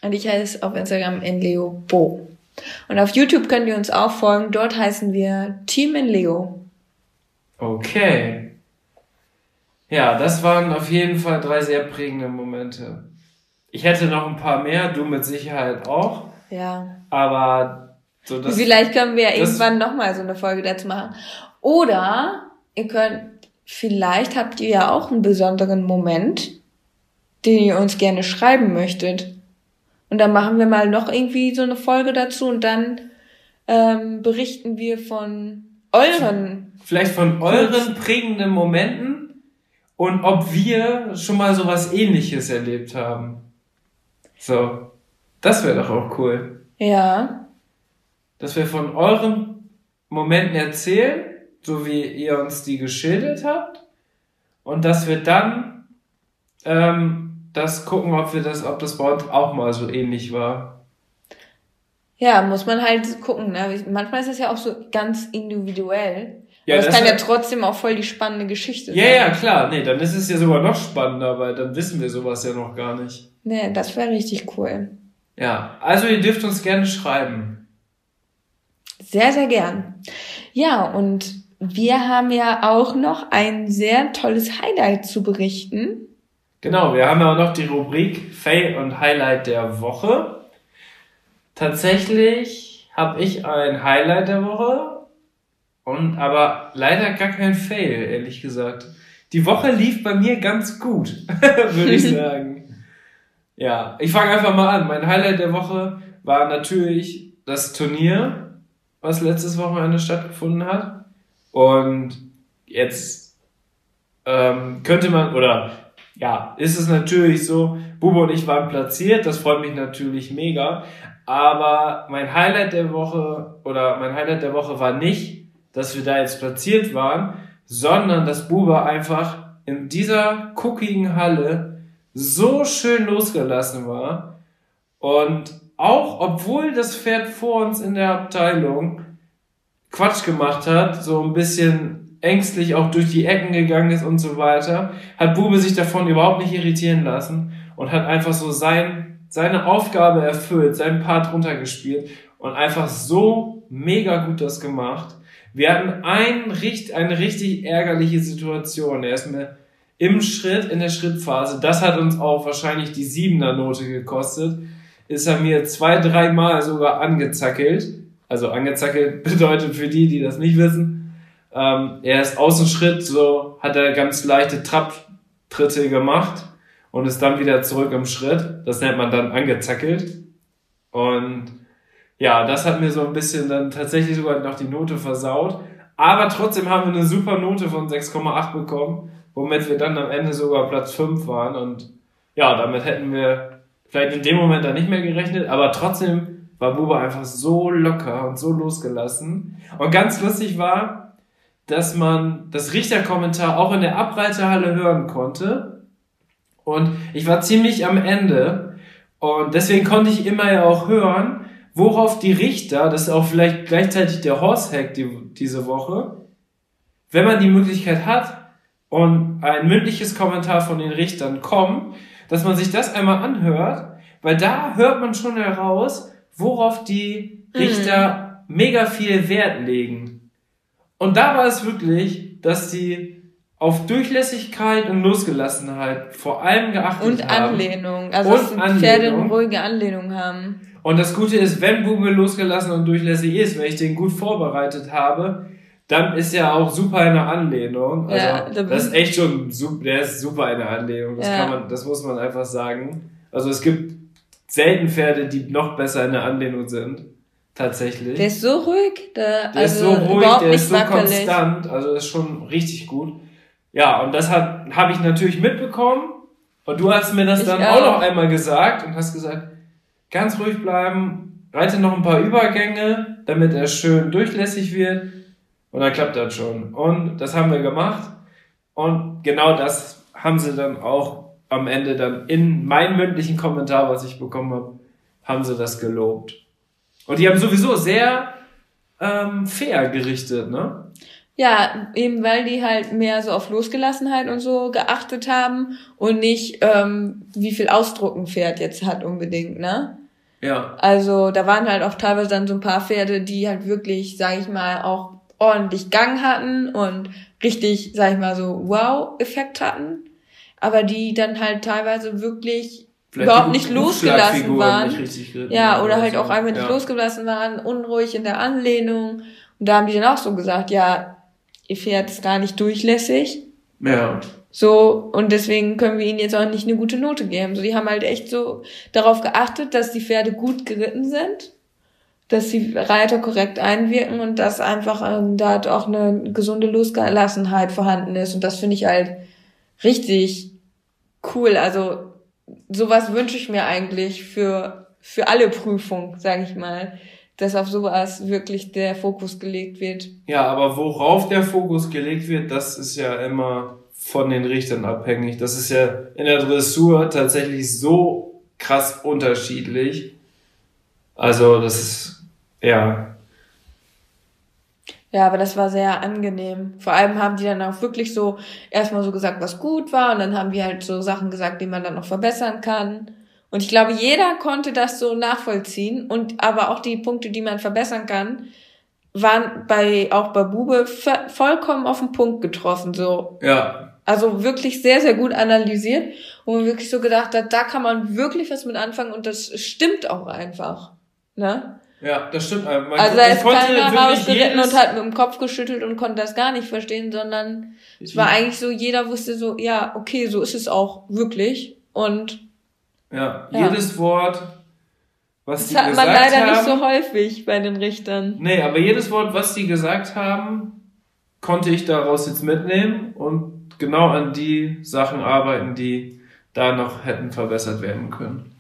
und ich heiße auf Instagram in Leobo. Und auf YouTube könnt ihr uns auch folgen. Dort heißen wir Team in Leo. Okay. Ja, das waren auf jeden Fall drei sehr prägende Momente. Ich hätte noch ein paar mehr, du mit Sicherheit auch, Ja. aber so das. Vielleicht können wir ja irgendwann nochmal so eine Folge dazu machen. Oder ihr könnt, vielleicht habt ihr ja auch einen besonderen Moment, den ihr uns gerne schreiben möchtet. Und dann machen wir mal noch irgendwie so eine Folge dazu und dann ähm, berichten wir von euren. Vielleicht von euren prägenden Momenten und ob wir schon mal sowas ähnliches erlebt haben. So. Das wäre doch auch cool. Ja. Dass wir von euren Momenten erzählen, so wie ihr uns die geschildert habt. Und dass wir dann ähm, das gucken, ob wir das, ob das bei uns auch mal so ähnlich war. Ja, muss man halt gucken. Ne? Manchmal ist es ja auch so ganz individuell. Ja, Aber das kann ja trotzdem auch voll die spannende Geschichte Ja, sein. ja, klar. Nee, dann ist es ja sogar noch spannender, weil dann wissen wir sowas ja noch gar nicht. Nee, das wäre richtig cool. Ja, also ihr dürft uns gerne schreiben. Sehr, sehr gern. Ja, und wir haben ja auch noch ein sehr tolles Highlight zu berichten. Genau, wir haben ja auch noch die Rubrik Fail und Highlight der Woche. Tatsächlich habe ich ein Highlight der Woche und aber leider gar kein Fail, ehrlich gesagt. Die Woche lief bei mir ganz gut, würde ich sagen. Ja, ich fange einfach mal an. Mein Highlight der Woche war natürlich das Turnier, was letztes Wochenende stattgefunden hat. Und jetzt ähm, könnte man, oder ja, ist es natürlich so, Bube und ich waren platziert, das freut mich natürlich mega. Aber mein Highlight der Woche, oder mein Highlight der Woche war nicht, dass wir da jetzt platziert waren, sondern dass Bube einfach in dieser cookigen Halle so schön losgelassen war. Und auch obwohl das Pferd vor uns in der Abteilung Quatsch gemacht hat, so ein bisschen ängstlich auch durch die Ecken gegangen ist und so weiter, hat Bube sich davon überhaupt nicht irritieren lassen und hat einfach so sein, seine Aufgabe erfüllt, seinen Part runtergespielt und einfach so mega gut das gemacht. Wir hatten ein, eine richtig ärgerliche Situation. Er ist mir im Schritt, in der Schrittphase, das hat uns auch wahrscheinlich die siebener Note gekostet, ist er mir zwei, dreimal sogar angezackelt. Also angezackelt bedeutet für die, die das nicht wissen, ähm, er ist Außenschritt, so hat er ganz leichte Trapptritte gemacht und ist dann wieder zurück im Schritt. Das nennt man dann angezackelt. Und ja, das hat mir so ein bisschen dann tatsächlich sogar noch die Note versaut. Aber trotzdem haben wir eine super Note von 6,8 bekommen, womit wir dann am Ende sogar Platz 5 waren. Und ja, damit hätten wir vielleicht in dem Moment dann nicht mehr gerechnet, aber trotzdem war Buba einfach so locker und so losgelassen. Und ganz lustig war, dass man das Richterkommentar auch in der Abreiterhalle hören konnte. Und ich war ziemlich am Ende. Und deswegen konnte ich immer ja auch hören, worauf die Richter, das ist auch vielleicht gleichzeitig der Horsehack die, diese Woche, wenn man die Möglichkeit hat und ein mündliches Kommentar von den Richtern kommt, dass man sich das einmal anhört, weil da hört man schon heraus, worauf die Richter mhm. mega viel Wert legen. Und da war es wirklich, dass sie auf Durchlässigkeit und Losgelassenheit vor allem geachtet und haben. Anlehnung. Also und dass die Anlehnung. Pferde eine ruhige Anlehnung haben. Und das Gute ist, wenn Bube losgelassen und durchlässig ist, wenn ich den gut vorbereitet habe, dann ist er auch super in der Anlehnung. Also ja, das ist echt schon super, der ist super in der Anlehnung. Das ja. kann man, das muss man einfach sagen. Also es gibt selten Pferde, die noch besser in der Anlehnung sind. Tatsächlich. Der ist so ruhig, der, der also ist so ruhig, der ist so konstant, also ist schon richtig gut. Ja, und das habe ich natürlich mitbekommen. Und du hast mir das ich dann auch. auch noch einmal gesagt und hast gesagt, ganz ruhig bleiben, reite noch ein paar Übergänge, damit er schön durchlässig wird und dann klappt das schon. Und das haben wir gemacht und genau das haben sie dann auch am Ende dann in meinem mündlichen Kommentar, was ich bekommen habe, haben sie das gelobt. Und die haben sowieso sehr ähm, fair gerichtet, ne? Ja, eben weil die halt mehr so auf Losgelassenheit und so geachtet haben und nicht, ähm, wie viel Ausdruck ein Pferd jetzt hat unbedingt, ne? Ja. Also da waren halt auch teilweise dann so ein paar Pferde, die halt wirklich, sag ich mal, auch ordentlich Gang hatten und richtig, sag ich mal, so Wow-Effekt hatten, aber die dann halt teilweise wirklich Vielleicht überhaupt nicht losgelassen waren. Nicht ja, oder, oder halt so. auch einfach nicht ja. losgelassen waren, unruhig in der Anlehnung. Und da haben die dann auch so gesagt, ja, ihr Pferd ist gar nicht durchlässig. Ja. So, und deswegen können wir ihnen jetzt auch nicht eine gute Note geben. So, die haben halt echt so darauf geachtet, dass die Pferde gut geritten sind, dass die Reiter korrekt einwirken und dass einfach ähm, da halt auch eine gesunde Losgelassenheit vorhanden ist. Und das finde ich halt richtig cool. Also, sowas wünsche ich mir eigentlich für, für alle Prüfungen, sage ich mal dass auf sowas wirklich der Fokus gelegt wird. Ja, aber worauf der Fokus gelegt wird, das ist ja immer von den Richtern abhängig. Das ist ja in der Dressur tatsächlich so krass unterschiedlich. Also das ist, ja. Ja, aber das war sehr angenehm. Vor allem haben die dann auch wirklich so erstmal so gesagt, was gut war und dann haben wir halt so Sachen gesagt, die man dann noch verbessern kann. Und ich glaube, jeder konnte das so nachvollziehen und aber auch die Punkte, die man verbessern kann, waren bei auch bei Bube vollkommen auf den Punkt getroffen so. Ja. Also wirklich sehr, sehr gut analysiert, wo man wirklich so gedacht hat, da kann man wirklich was mit anfangen und das stimmt auch einfach. Ne? Ja, das stimmt. Man, also da ist keiner rausgeritten und hat mit dem Kopf geschüttelt und konnte das gar nicht verstehen, sondern es war eigentlich so, jeder wusste so, ja, okay, so ist es auch wirklich. Und ja, ja. jedes Wort, was das die gesagt haben. Das hat man leider haben, nicht so häufig bei den Richtern. Nee, aber jedes Wort, was die gesagt haben, konnte ich daraus jetzt mitnehmen und genau an die Sachen arbeiten, die da noch hätten verbessert werden können.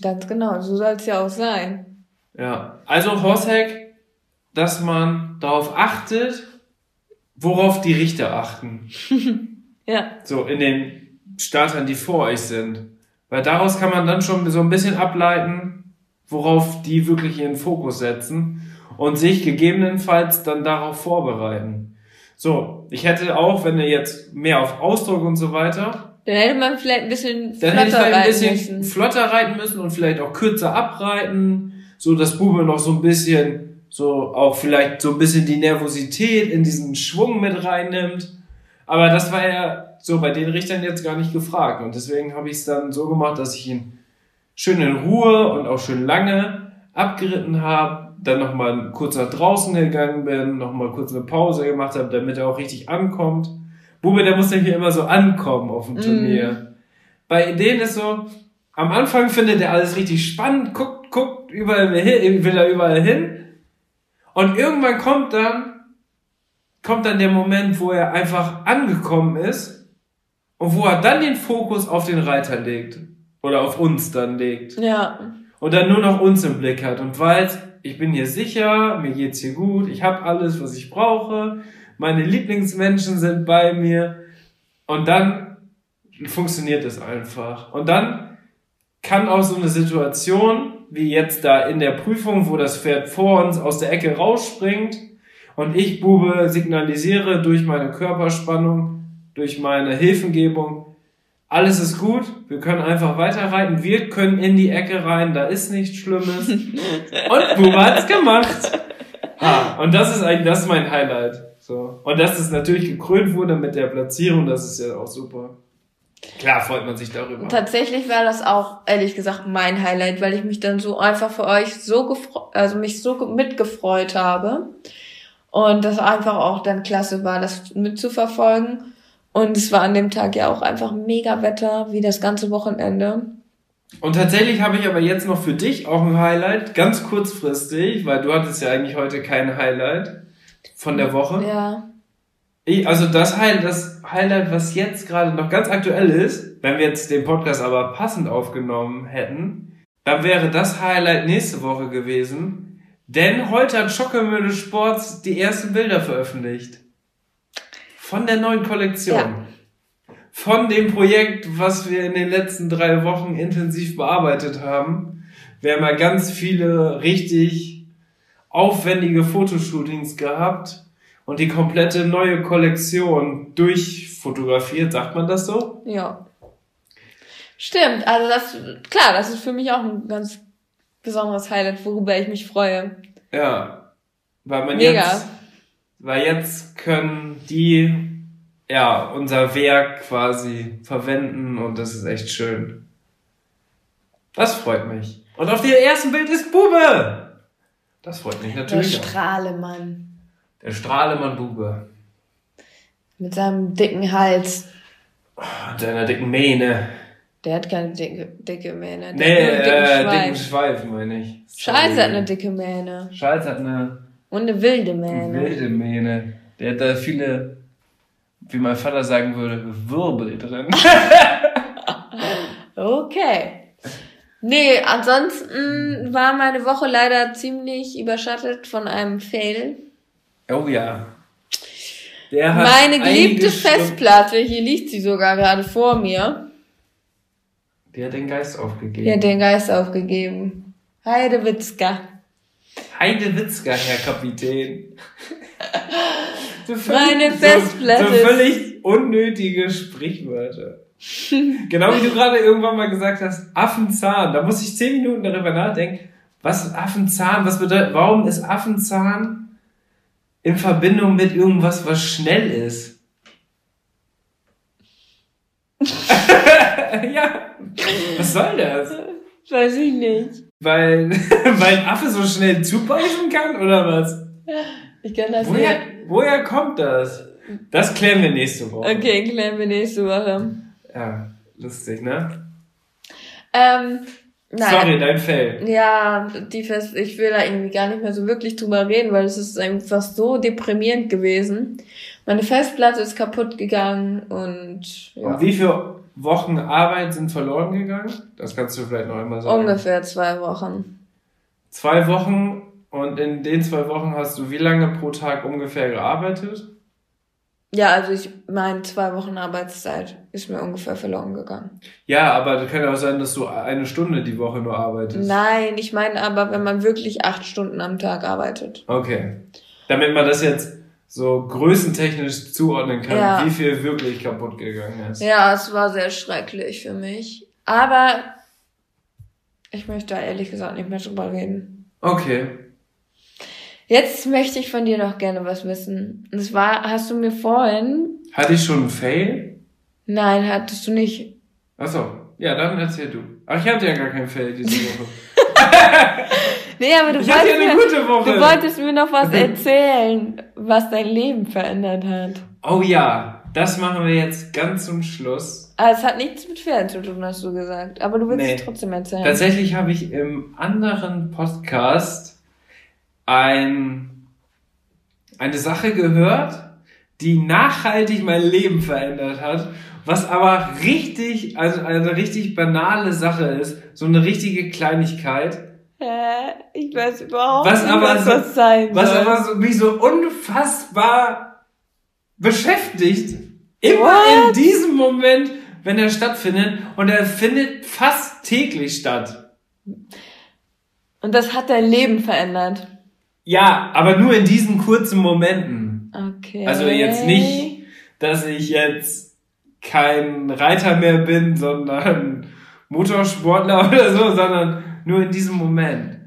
Ganz genau, so soll es ja auch sein. Ja, also Horsehack, dass man darauf achtet, worauf die Richter achten. ja. So in den Startern, die vor euch sind. Weil daraus kann man dann schon so ein bisschen ableiten, worauf die wirklich ihren Fokus setzen und sich gegebenenfalls dann darauf vorbereiten. So, ich hätte auch, wenn er jetzt mehr auf Ausdruck und so weiter. Dann hätte man vielleicht ein bisschen dann hätte ich vielleicht ein bisschen müssen. flotter reiten müssen und vielleicht auch kürzer abreiten, so dass Bube noch so ein bisschen, so auch vielleicht so ein bisschen die Nervosität in diesen Schwung mit reinnimmt. Aber das war ja so bei den Richtern jetzt gar nicht gefragt. Und deswegen habe ich es dann so gemacht, dass ich ihn schön in Ruhe und auch schön lange abgeritten habe, dann nochmal kurz nach draußen gegangen bin, nochmal kurz eine Pause gemacht habe, damit er auch richtig ankommt. Bube, der muss ja hier immer so ankommen auf dem Turnier. Bei denen ist so, am Anfang findet er alles richtig spannend, guckt, guckt überall hin, will er überall hin. Und irgendwann kommt dann, kommt dann der Moment, wo er einfach angekommen ist und wo er dann den Fokus auf den Reiter legt. Oder auf uns dann legt. Ja. Und dann nur noch uns im Blick hat und weiß, ich bin hier sicher, mir geht's hier gut, ich habe alles, was ich brauche, meine Lieblingsmenschen sind bei mir. Und dann funktioniert es einfach. Und dann kann auch so eine Situation, wie jetzt da in der Prüfung, wo das Pferd vor uns aus der Ecke rausspringt und ich, Bube, signalisiere durch meine Körperspannung, durch meine Hilfengebung, alles ist gut, wir können einfach weiterreiten, wir können in die Ecke rein, da ist nichts Schlimmes. und Bube hat's gemacht. Ah, und das ist eigentlich, das ist mein Highlight. So. Und dass es natürlich gekrönt wurde mit der Platzierung, das ist ja auch super. Klar freut man sich darüber. Tatsächlich war das auch, ehrlich gesagt, mein Highlight, weil ich mich dann so einfach für euch so gefreut, also mich so mitgefreut habe. Und das einfach auch dann klasse war, das mitzuverfolgen. Und es war an dem Tag ja auch einfach mega Wetter, wie das ganze Wochenende. Und tatsächlich habe ich aber jetzt noch für dich auch ein Highlight, ganz kurzfristig, weil du hattest ja eigentlich heute kein Highlight von der Woche. Ja. Ich, also das Highlight, das Highlight, was jetzt gerade noch ganz aktuell ist, wenn wir jetzt den Podcast aber passend aufgenommen hätten, dann wäre das Highlight nächste Woche gewesen. Denn heute hat Schockemühle Sports die ersten Bilder veröffentlicht. Von der neuen Kollektion. Ja. Von dem Projekt, was wir in den letzten drei Wochen intensiv bearbeitet haben. Wir haben ja ganz viele richtig aufwendige Fotoshootings gehabt und die komplette neue Kollektion durchfotografiert, sagt man das so? Ja. Stimmt, also das, klar, das ist für mich auch ein ganz besonderes Highlight, worüber ich mich freue. Ja. Weil man Mega. jetzt, weil jetzt können die, ja, unser Werk quasi verwenden und das ist echt schön. Das freut mich. Und auf dem ersten Bild ist Bube! Das freut mich Der natürlich auch. Strahlemann. Der Strahlemann Bube. Mit seinem dicken Hals. Und deiner dicken Mähne. Der hat keine dicke, dicke Mähne. Der Nee, hat einen dicken äh, dicken Schweif. Schweif, meine ich. Scheiße hat eine dicke Mähne. Scheiß hat eine Und eine wilde Mähne. wilde Mähne. Der hat da viele, wie mein Vater sagen würde, Wirbel drin. Okay. Nee, ansonsten war meine Woche leider ziemlich überschattet von einem Fail. Oh ja. Der hat Meine geliebte Festplatte, hier liegt sie sogar gerade vor mir, Der hat den Geist aufgegeben. die hat den Geist aufgegeben. Heidewitzka. Heidewitzka, Herr Kapitän. So Meine so- Festplatte So ist- völlig unnötige Sprichwörter. genau wie du gerade irgendwann mal gesagt hast, Affenzahn. Da muss ich zehn Minuten darüber nachdenken. Was ist Affenzahn? Was bedeutet, warum ist Affenzahn in Verbindung mit irgendwas, was schnell ist? ja. Was soll das? Weiß ich nicht. Weil, weil ein Affe so schnell zubeißen kann oder was? Ich kann das Woher, nicht. woher kommt das? Das klären wir nächste Woche. Okay, klären wir nächste Woche. Ja, lustig, ne? Ähm, nein. Sorry, dein Fail. Ja, die Fest, ich will da irgendwie gar nicht mehr so wirklich drüber reden, weil es ist einfach so deprimierend gewesen. Meine Festplatte ist kaputt gegangen und ja, Und wie viele Wochen Arbeit sind verloren gegangen? Das kannst du vielleicht noch einmal sagen. ungefähr zwei Wochen. Zwei Wochen und in den zwei Wochen hast du wie lange pro Tag ungefähr gearbeitet? Ja, also ich meine, zwei Wochen Arbeitszeit ist mir ungefähr verloren gegangen. Ja, aber das kann ja auch sein, dass du eine Stunde die Woche nur arbeitest. Nein, ich meine aber, wenn man wirklich acht Stunden am Tag arbeitet. Okay. Damit man das jetzt so größentechnisch zuordnen kann, Ja. wie viel wirklich kaputt gegangen ist. Ja, es war sehr schrecklich für mich. Aber ich möchte da ehrlich gesagt nicht mehr drüber reden. Okay. Jetzt möchte ich von dir noch gerne was wissen. Und zwar hast du mir vorhin, Hatte ich schon einen Fail? Nein, hattest du nicht. Achso, ja, dann erzähl du. Ach, ich hatte ja gar kein Fell diese Woche. Nee, aber du Ich hatte ja eine wolltest, gute Woche. du wolltest mir noch was erzählen, was dein Leben verändert hat. Oh ja, das machen wir jetzt ganz zum Schluss. Aber es hat nichts mit Pferden zu tun, hast du gesagt. Aber du willst Nee. es trotzdem erzählen. Tatsächlich habe ich im anderen Podcast ein, eine Sache gehört, die nachhaltig mein Leben verändert hat, was aber richtig, also eine richtig banale Sache ist, so eine richtige Kleinigkeit, Hä? ich weiß überhaupt Was nicht, aber was so- das sein was soll. aber so, mich so unfassbar beschäftigt. Immer What? in diesem Moment, wenn er stattfindet, und er findet fast täglich statt. Und das hat dein Leben verändert. Ja, aber nur in diesen kurzen Momenten. Okay. Also jetzt nicht, dass ich jetzt kein Reiter mehr bin, sondern Motorsportler oder so, sondern nur in diesem Moment.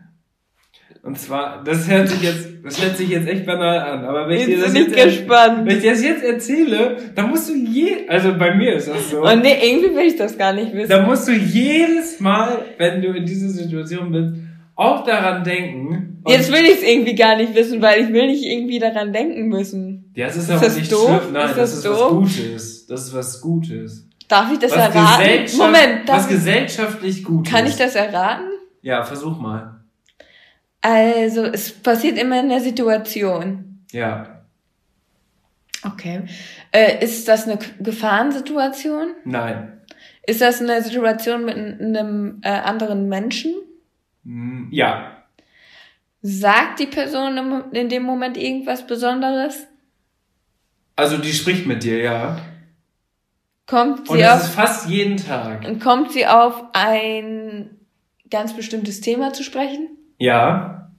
Und zwar, das hört sich jetzt, das hört sich jetzt echt banal an, aber wenn ich dir das jetzt, gespannt. wenn ich das jetzt erzähle, dann musst du je, also bei mir ist das so, Oh nee, irgendwie will ich das gar nicht wissen. dann musst du jedes Mal, wenn du in dieser Situation bist, auch daran denken. Jetzt will ich es irgendwie gar nicht wissen, weil ich will nicht irgendwie daran denken müssen. Ja, es ist, Ist aber das nicht doof? schlimm. Nein, Ist das, das ist was doof? Gutes. Das ist was Gutes. Darf ich das Was, erraten? Moment, was gesellschaftlich gut kann ist. ich das erraten? Ja, versuch mal. Also, es passiert immer in der Situation. Ja. Okay. Äh, ist das eine Gefahrensituation? Nein. Ist das eine Situation mit einem äh, anderen Menschen? Hm, Ja. Sagt die Person in dem Moment irgendwas Besonderes? Also die spricht mit dir, ja. Kommt Und sie das ist auf, fast jeden Tag. kommt sie auf ein ganz bestimmtes Thema zu sprechen? Ja.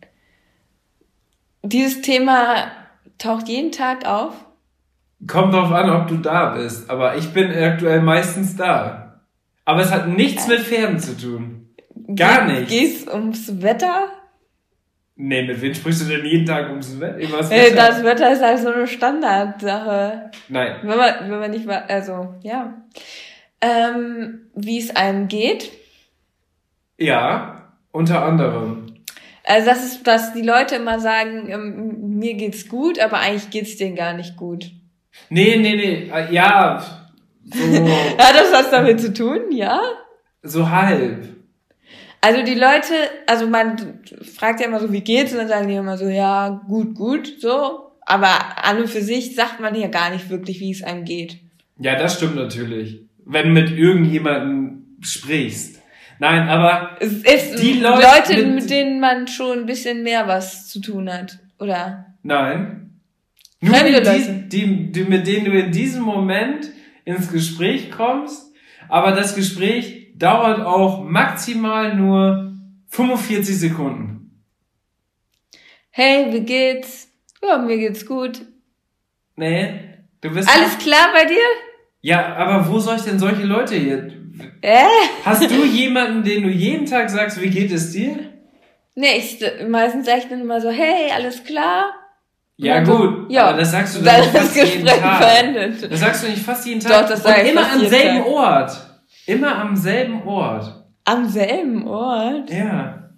Dieses Thema taucht jeden Tag auf? Kommt drauf an, ob du da bist. Aber ich bin aktuell meistens da. Aber es hat nichts mit Pferden zu tun. Gar nichts. Geht's ums Wetter? Nee, mit wem sprichst du denn jeden Tag ums Wetter? Über das Äh, Wetter? das Wetter ist halt so eine Standardsache. Nein. Wenn man, wenn man nicht, also, ja. Ähm, wie es einem geht. Ja. Unter anderem. Also, das ist, dass die Leute immer sagen, ähm, mir geht's gut, aber eigentlich geht's denen gar nicht gut. Nee, nee, nee. äh, Ja. So, Hat das was damit zu tun? Ja? so halb. Also, die Leute, also man fragt ja immer so, wie geht's? Und dann sagen die immer so, ja, gut, gut, so. Aber an und für sich sagt man ja gar nicht wirklich, wie es einem geht. Ja, das stimmt natürlich. Wenn du mit irgendjemandem sprichst. Nein, aber Es ist Die Leute, Leute mit, mit- denen man schon ein bisschen mehr was zu tun hat. Oder? nein. Nur Fremde die, die, die, mit denen du in diesem Moment ins Gespräch kommst, aber das Gespräch dauert auch maximal nur 45 Sekunden. Hey, wie geht's? Ja, mir geht's gut. Nee, du bist Alles klar bei dir? Ja, aber wo soll ich denn solche Leute hier? Äh? Hast du jemanden, den du jeden Tag sagst, wie geht es dir? Nee, ich meistens sage ich dann immer so, hey, alles klar? Ja, Und gut. ja. Aber das sagst du Dann dann fast jeden Gespräch Tag. beendet. Das sagst du nicht fast jeden Tag. Doch, das sag Und ich immer am selben Tag. Ort. Immer am selben Ort. Am selben Ort? Ja.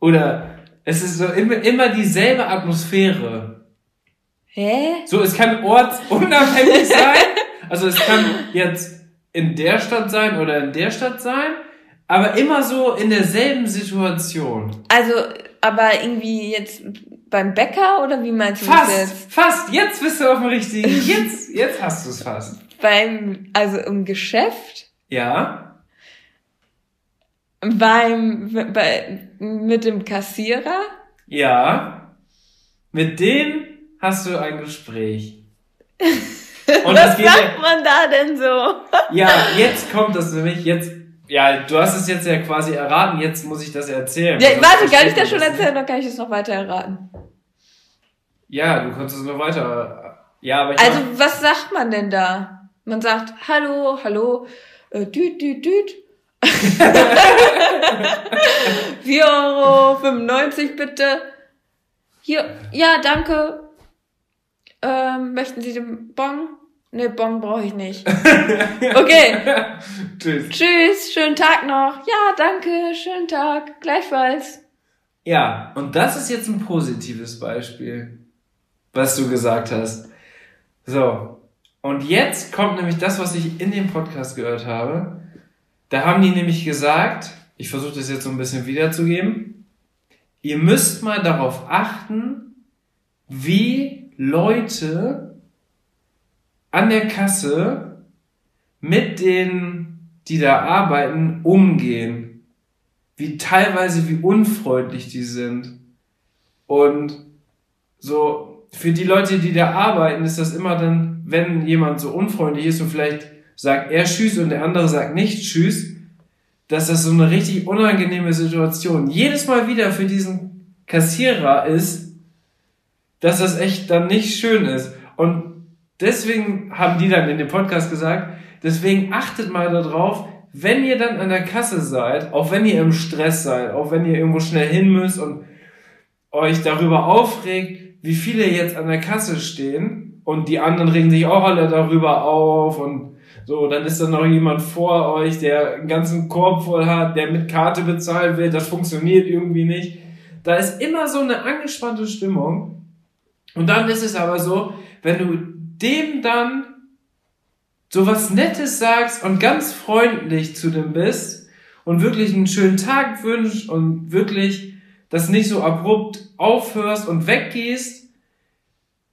Oder es ist so immer, immer dieselbe Atmosphäre. Hä? So, es kann ortsunabhängig sein. Also es kann jetzt in der Stadt sein oder in der Stadt sein, aber immer so in derselben Situation. Also, aber irgendwie jetzt beim Bäcker oder wie meinst du das Fast, fast. Jetzt bist du auf dem richtigen. Jetzt, jetzt hast du es fast. Beim, also im Geschäft? Ja. Beim, bei, mit dem Kassierer? Ja. Mit dem hast du ein Gespräch. Und Was geht sagt man da denn so? ja, jetzt kommt das nämlich, jetzt, ja, du hast es jetzt ja quasi erraten, jetzt muss ich das erzählen. Ja, Sonst warte, kann ich das schon erzählen, dann kann ich es noch weiter erraten. Ja, du kannst es nur weiter, ja, aber ich Also, was sagt man denn da? Man sagt, hallo, hallo, äh, düt, düt, düt. 4,95 Euro bitte. Hier, ja, danke. Ähm, möchten Sie den Bon? Nee, Bon brauche ich nicht. Okay. Tschüss. Tschüss, schönen Tag noch. Ja, danke, schönen Tag. Gleichfalls. Ja, und das ist jetzt ein positives Beispiel, was du gesagt hast. So. Und jetzt kommt nämlich das, was ich in dem Podcast gehört habe. Da haben die nämlich gesagt, ich versuche das jetzt so ein bisschen wiederzugeben, ihr müsst mal darauf achten, wie Leute an der Kasse mit denen, die da arbeiten, umgehen. Wie teilweise, wie unfreundlich die sind. Und so, für die Leute, die da arbeiten, ist das immer dann, wenn jemand so unfreundlich ist und vielleicht sagt er Tschüss und der andere sagt nicht Tschüss, dass das so eine richtig unangenehme Situation jedes Mal wieder für diesen Kassierer ist, dass das echt dann nicht schön ist. Und deswegen haben die dann in dem Podcast gesagt, deswegen achtet mal darauf, wenn ihr dann an der Kasse seid, auch wenn ihr im Stress seid, auch wenn ihr irgendwo schnell hin müsst und euch darüber aufregt, wie viele jetzt an der Kasse stehen und die anderen regen sich auch alle darüber auf und so, dann ist da noch jemand vor euch, der einen ganzen Korb voll hat, der mit Karte bezahlen will, das funktioniert irgendwie nicht. Da ist immer so eine angespannte Stimmung. Und dann ist es aber so, wenn du dem dann so was Nettes sagst und ganz freundlich zu dem bist und wirklich einen schönen Tag wünschst und wirklich das nicht so abrupt aufhörst und weggehst,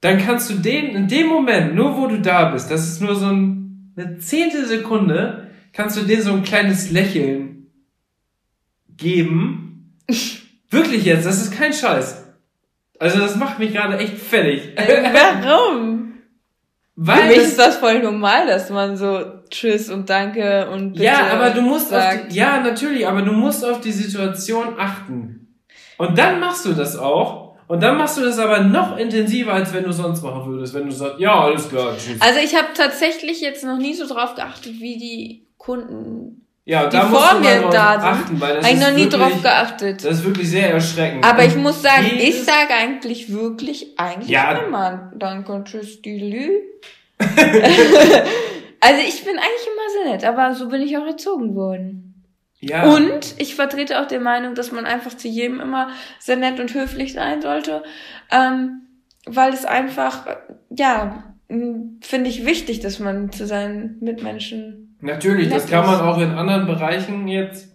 dann kannst du den in dem Moment, nur wo du da bist, das ist nur so ein, eine zehnte Sekunde, kannst du denen so ein kleines Lächeln geben. Wirklich jetzt, das ist kein Scheiß. Also das macht mich gerade echt fertig. Äh, warum? Für Weil mich das, ist das voll normal, dass man so Tschüss und Danke und bitte ja, aber du musst auf sagt. die, ja natürlich, aber du musst auf die Situation achten. Und dann machst du das auch. Und dann machst du das aber noch intensiver, als wenn du sonst machen würdest. Wenn du sagst, ja, alles klar, tschüss. Also ich habe tatsächlich jetzt noch nie so drauf geachtet, wie die Kunden Ja, die da vor mir da sind, achten, weil das habe ich noch nie wirklich, drauf geachtet. Das ist wirklich sehr erschreckend. Aber ich muss sagen, ich sage eigentlich wirklich, eigentlich Ja. immer Danke, Tschüss, Dilü. also ich bin eigentlich immer sehr nett, aber so bin ich auch erzogen worden. Ja, Und ich vertrete auch die Meinung, dass man einfach zu jedem immer sehr nett und höflich sein sollte, ähm, weil es einfach, ja, finde ich wichtig, dass man zu seinen Mitmenschen. Natürlich, das kann man auch in anderen Bereichen jetzt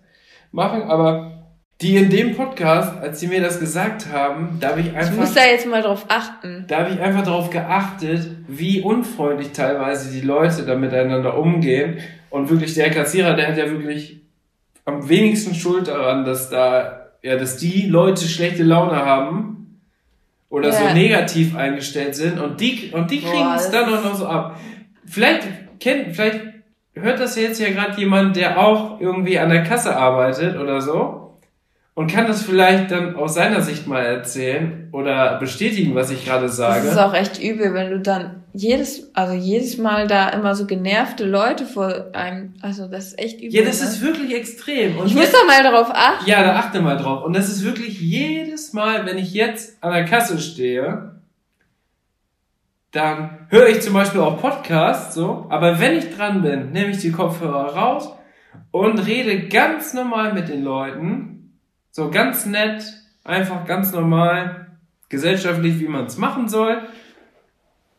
machen, aber die in dem Podcast, als sie mir das gesagt haben, da habe ich Ich einfach, muss da jetzt mal drauf achten. da habe ich einfach darauf geachtet, wie unfreundlich teilweise die Leute da miteinander umgehen. Und wirklich der Kassierer, der hat ja wirklich am wenigsten Schuld daran, dass da, ja, dass die Leute schlechte Laune haben oder so Ja. negativ eingestellt sind und die, und die kriegen es dann auch noch so ab. Vielleicht kennt, vielleicht hört das jetzt ja gerade jemand, der auch irgendwie an der Kasse arbeitet oder so und kann das vielleicht dann aus seiner Sicht mal erzählen oder bestätigen, was ich gerade Das sage. ist auch echt übel, wenn du dann jedes, also jedes Mal da immer so genervte Leute vor einem, also das ist echt übel. ja, das ne? ist wirklich extrem. Und ich muss da mal darauf achten. Ja, da achte mal drauf. Und das ist wirklich jedes Mal, wenn ich jetzt an der Kasse stehe, dann höre ich zum Beispiel auch Podcasts, so. Aber wenn ich dran bin, nehme ich die Kopfhörer raus und rede ganz normal mit den Leuten. So ganz nett, einfach ganz normal, gesellschaftlich, wie man es machen soll.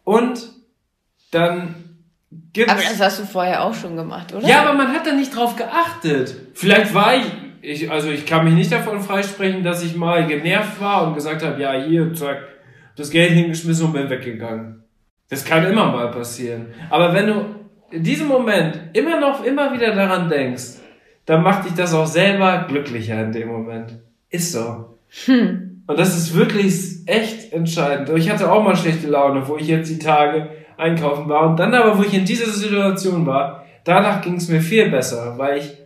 Und dann gibt's Aber das hast du vorher auch schon gemacht, oder? ja, aber man hat da nicht drauf geachtet. Vielleicht war ich, ich, also ich kann mich nicht davon freisprechen, dass ich mal genervt war und gesagt habe, ja, hier, zack, das Geld hingeschmissen und bin weggegangen. Das kann immer mal passieren. Aber wenn du in diesem Moment immer noch, immer wieder daran denkst, dann macht dich das auch selber glücklicher in dem Moment. Ist so. Hm. Und das ist wirklich echt entscheidend. Ich hatte auch mal schlechte Laune, wo ich jetzt die Tage einkaufen war. Und dann aber, wo ich in dieser Situation war, danach ging es mir viel besser, weil ich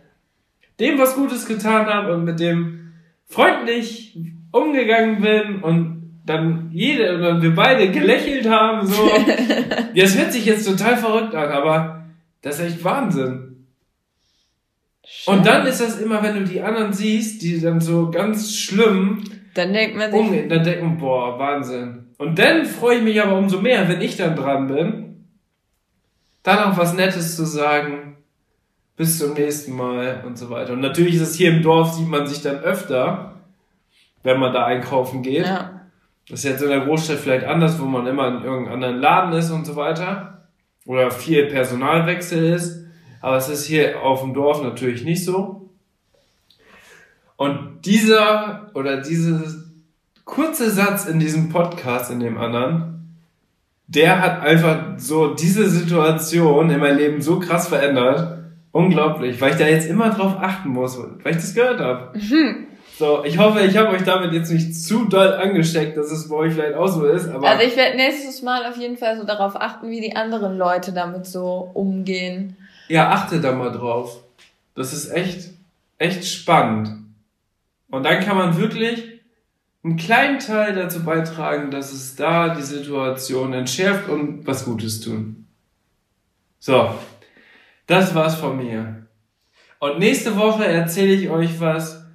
dem was Gutes getan habe und mit dem freundlich umgegangen bin und dann jede oder wir beide gelächelt haben. So. ja, das hört sich jetzt total verrückt an, aber das ist echt Wahnsinn. Und dann ist das immer, wenn du die anderen siehst, die dann so ganz schlimm Dann denkt man sich, umgehen, dann denkt man, boah, Wahnsinn. Und dann freue ich mich aber umso mehr, wenn ich dann dran bin dann noch was Nettes zu sagen. Bis zum nächsten Mal und so weiter. Und natürlich ist es hier im Dorf, sieht man sich dann öfter, wenn man da einkaufen geht. Ja. Das ist jetzt in der Großstadt vielleicht anders, wo man immer in irgendeinem anderen Laden ist und so weiter. Oder viel Personalwechsel ist. Aber es ist hier auf dem Dorf natürlich nicht so. Und dieser oder dieser kurze Satz in diesem Podcast, in dem anderen, der hat einfach so diese Situation in meinem Leben so krass verändert. Unglaublich, weil ich da jetzt immer drauf achten muss, weil ich das gehört habe. So, ich hoffe, ich habe euch damit jetzt nicht zu doll angesteckt, dass es bei euch vielleicht auch so ist, aber Also ich werde nächstes Mal auf jeden Fall so darauf achten, wie die anderen Leute damit so umgehen. Ja, achte da mal drauf. Das ist echt, echt spannend. Und dann kann man wirklich einen kleinen Teil dazu beitragen, dass es da die Situation entschärft und was Gutes tun. So, das war's von mir. Und nächste Woche erzähle ich euch was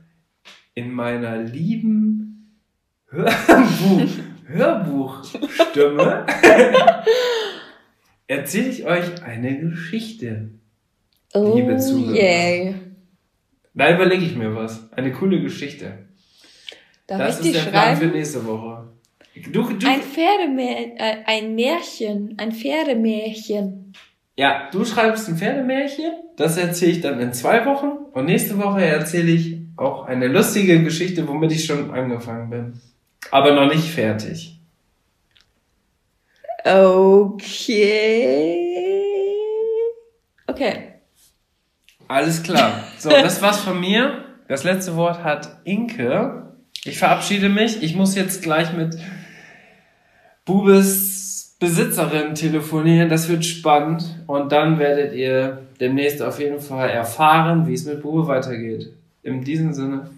in meiner lieben Hörbuch, Hörbuchstimme. erzähle ich euch eine Geschichte. Liebe oh Zuhörer. yay. Da überlege ich mir was. Eine coole Geschichte. Darf das ich ist der Plan für schreiben? nächste Woche. Du, du, Ein Pferdemär äh, ein Märchen, ein Pferdemärchen. ja, du schreibst ein Pferdemärchen. Das erzähle ich dann in zwei Wochen. Und nächste Woche erzähle ich auch eine lustige Geschichte, womit ich schon angefangen bin. Aber noch nicht fertig. Okay. Okay. Alles klar. So, das war's von mir. Das letzte Wort hat Inke. Ich verabschiede mich. Ich muss jetzt gleich mit Bubes Besitzerin telefonieren. Das wird spannend. Und dann werdet ihr demnächst auf jeden Fall erfahren, wie es mit Bube weitergeht. In diesem Sinne,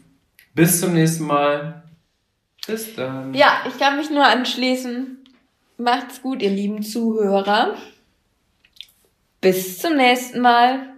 bis zum nächsten Mal. Bis dann. Ja, ich kann mich nur anschließen. Macht's gut, ihr lieben Zuhörer. Bis zum nächsten Mal.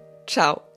Tchau!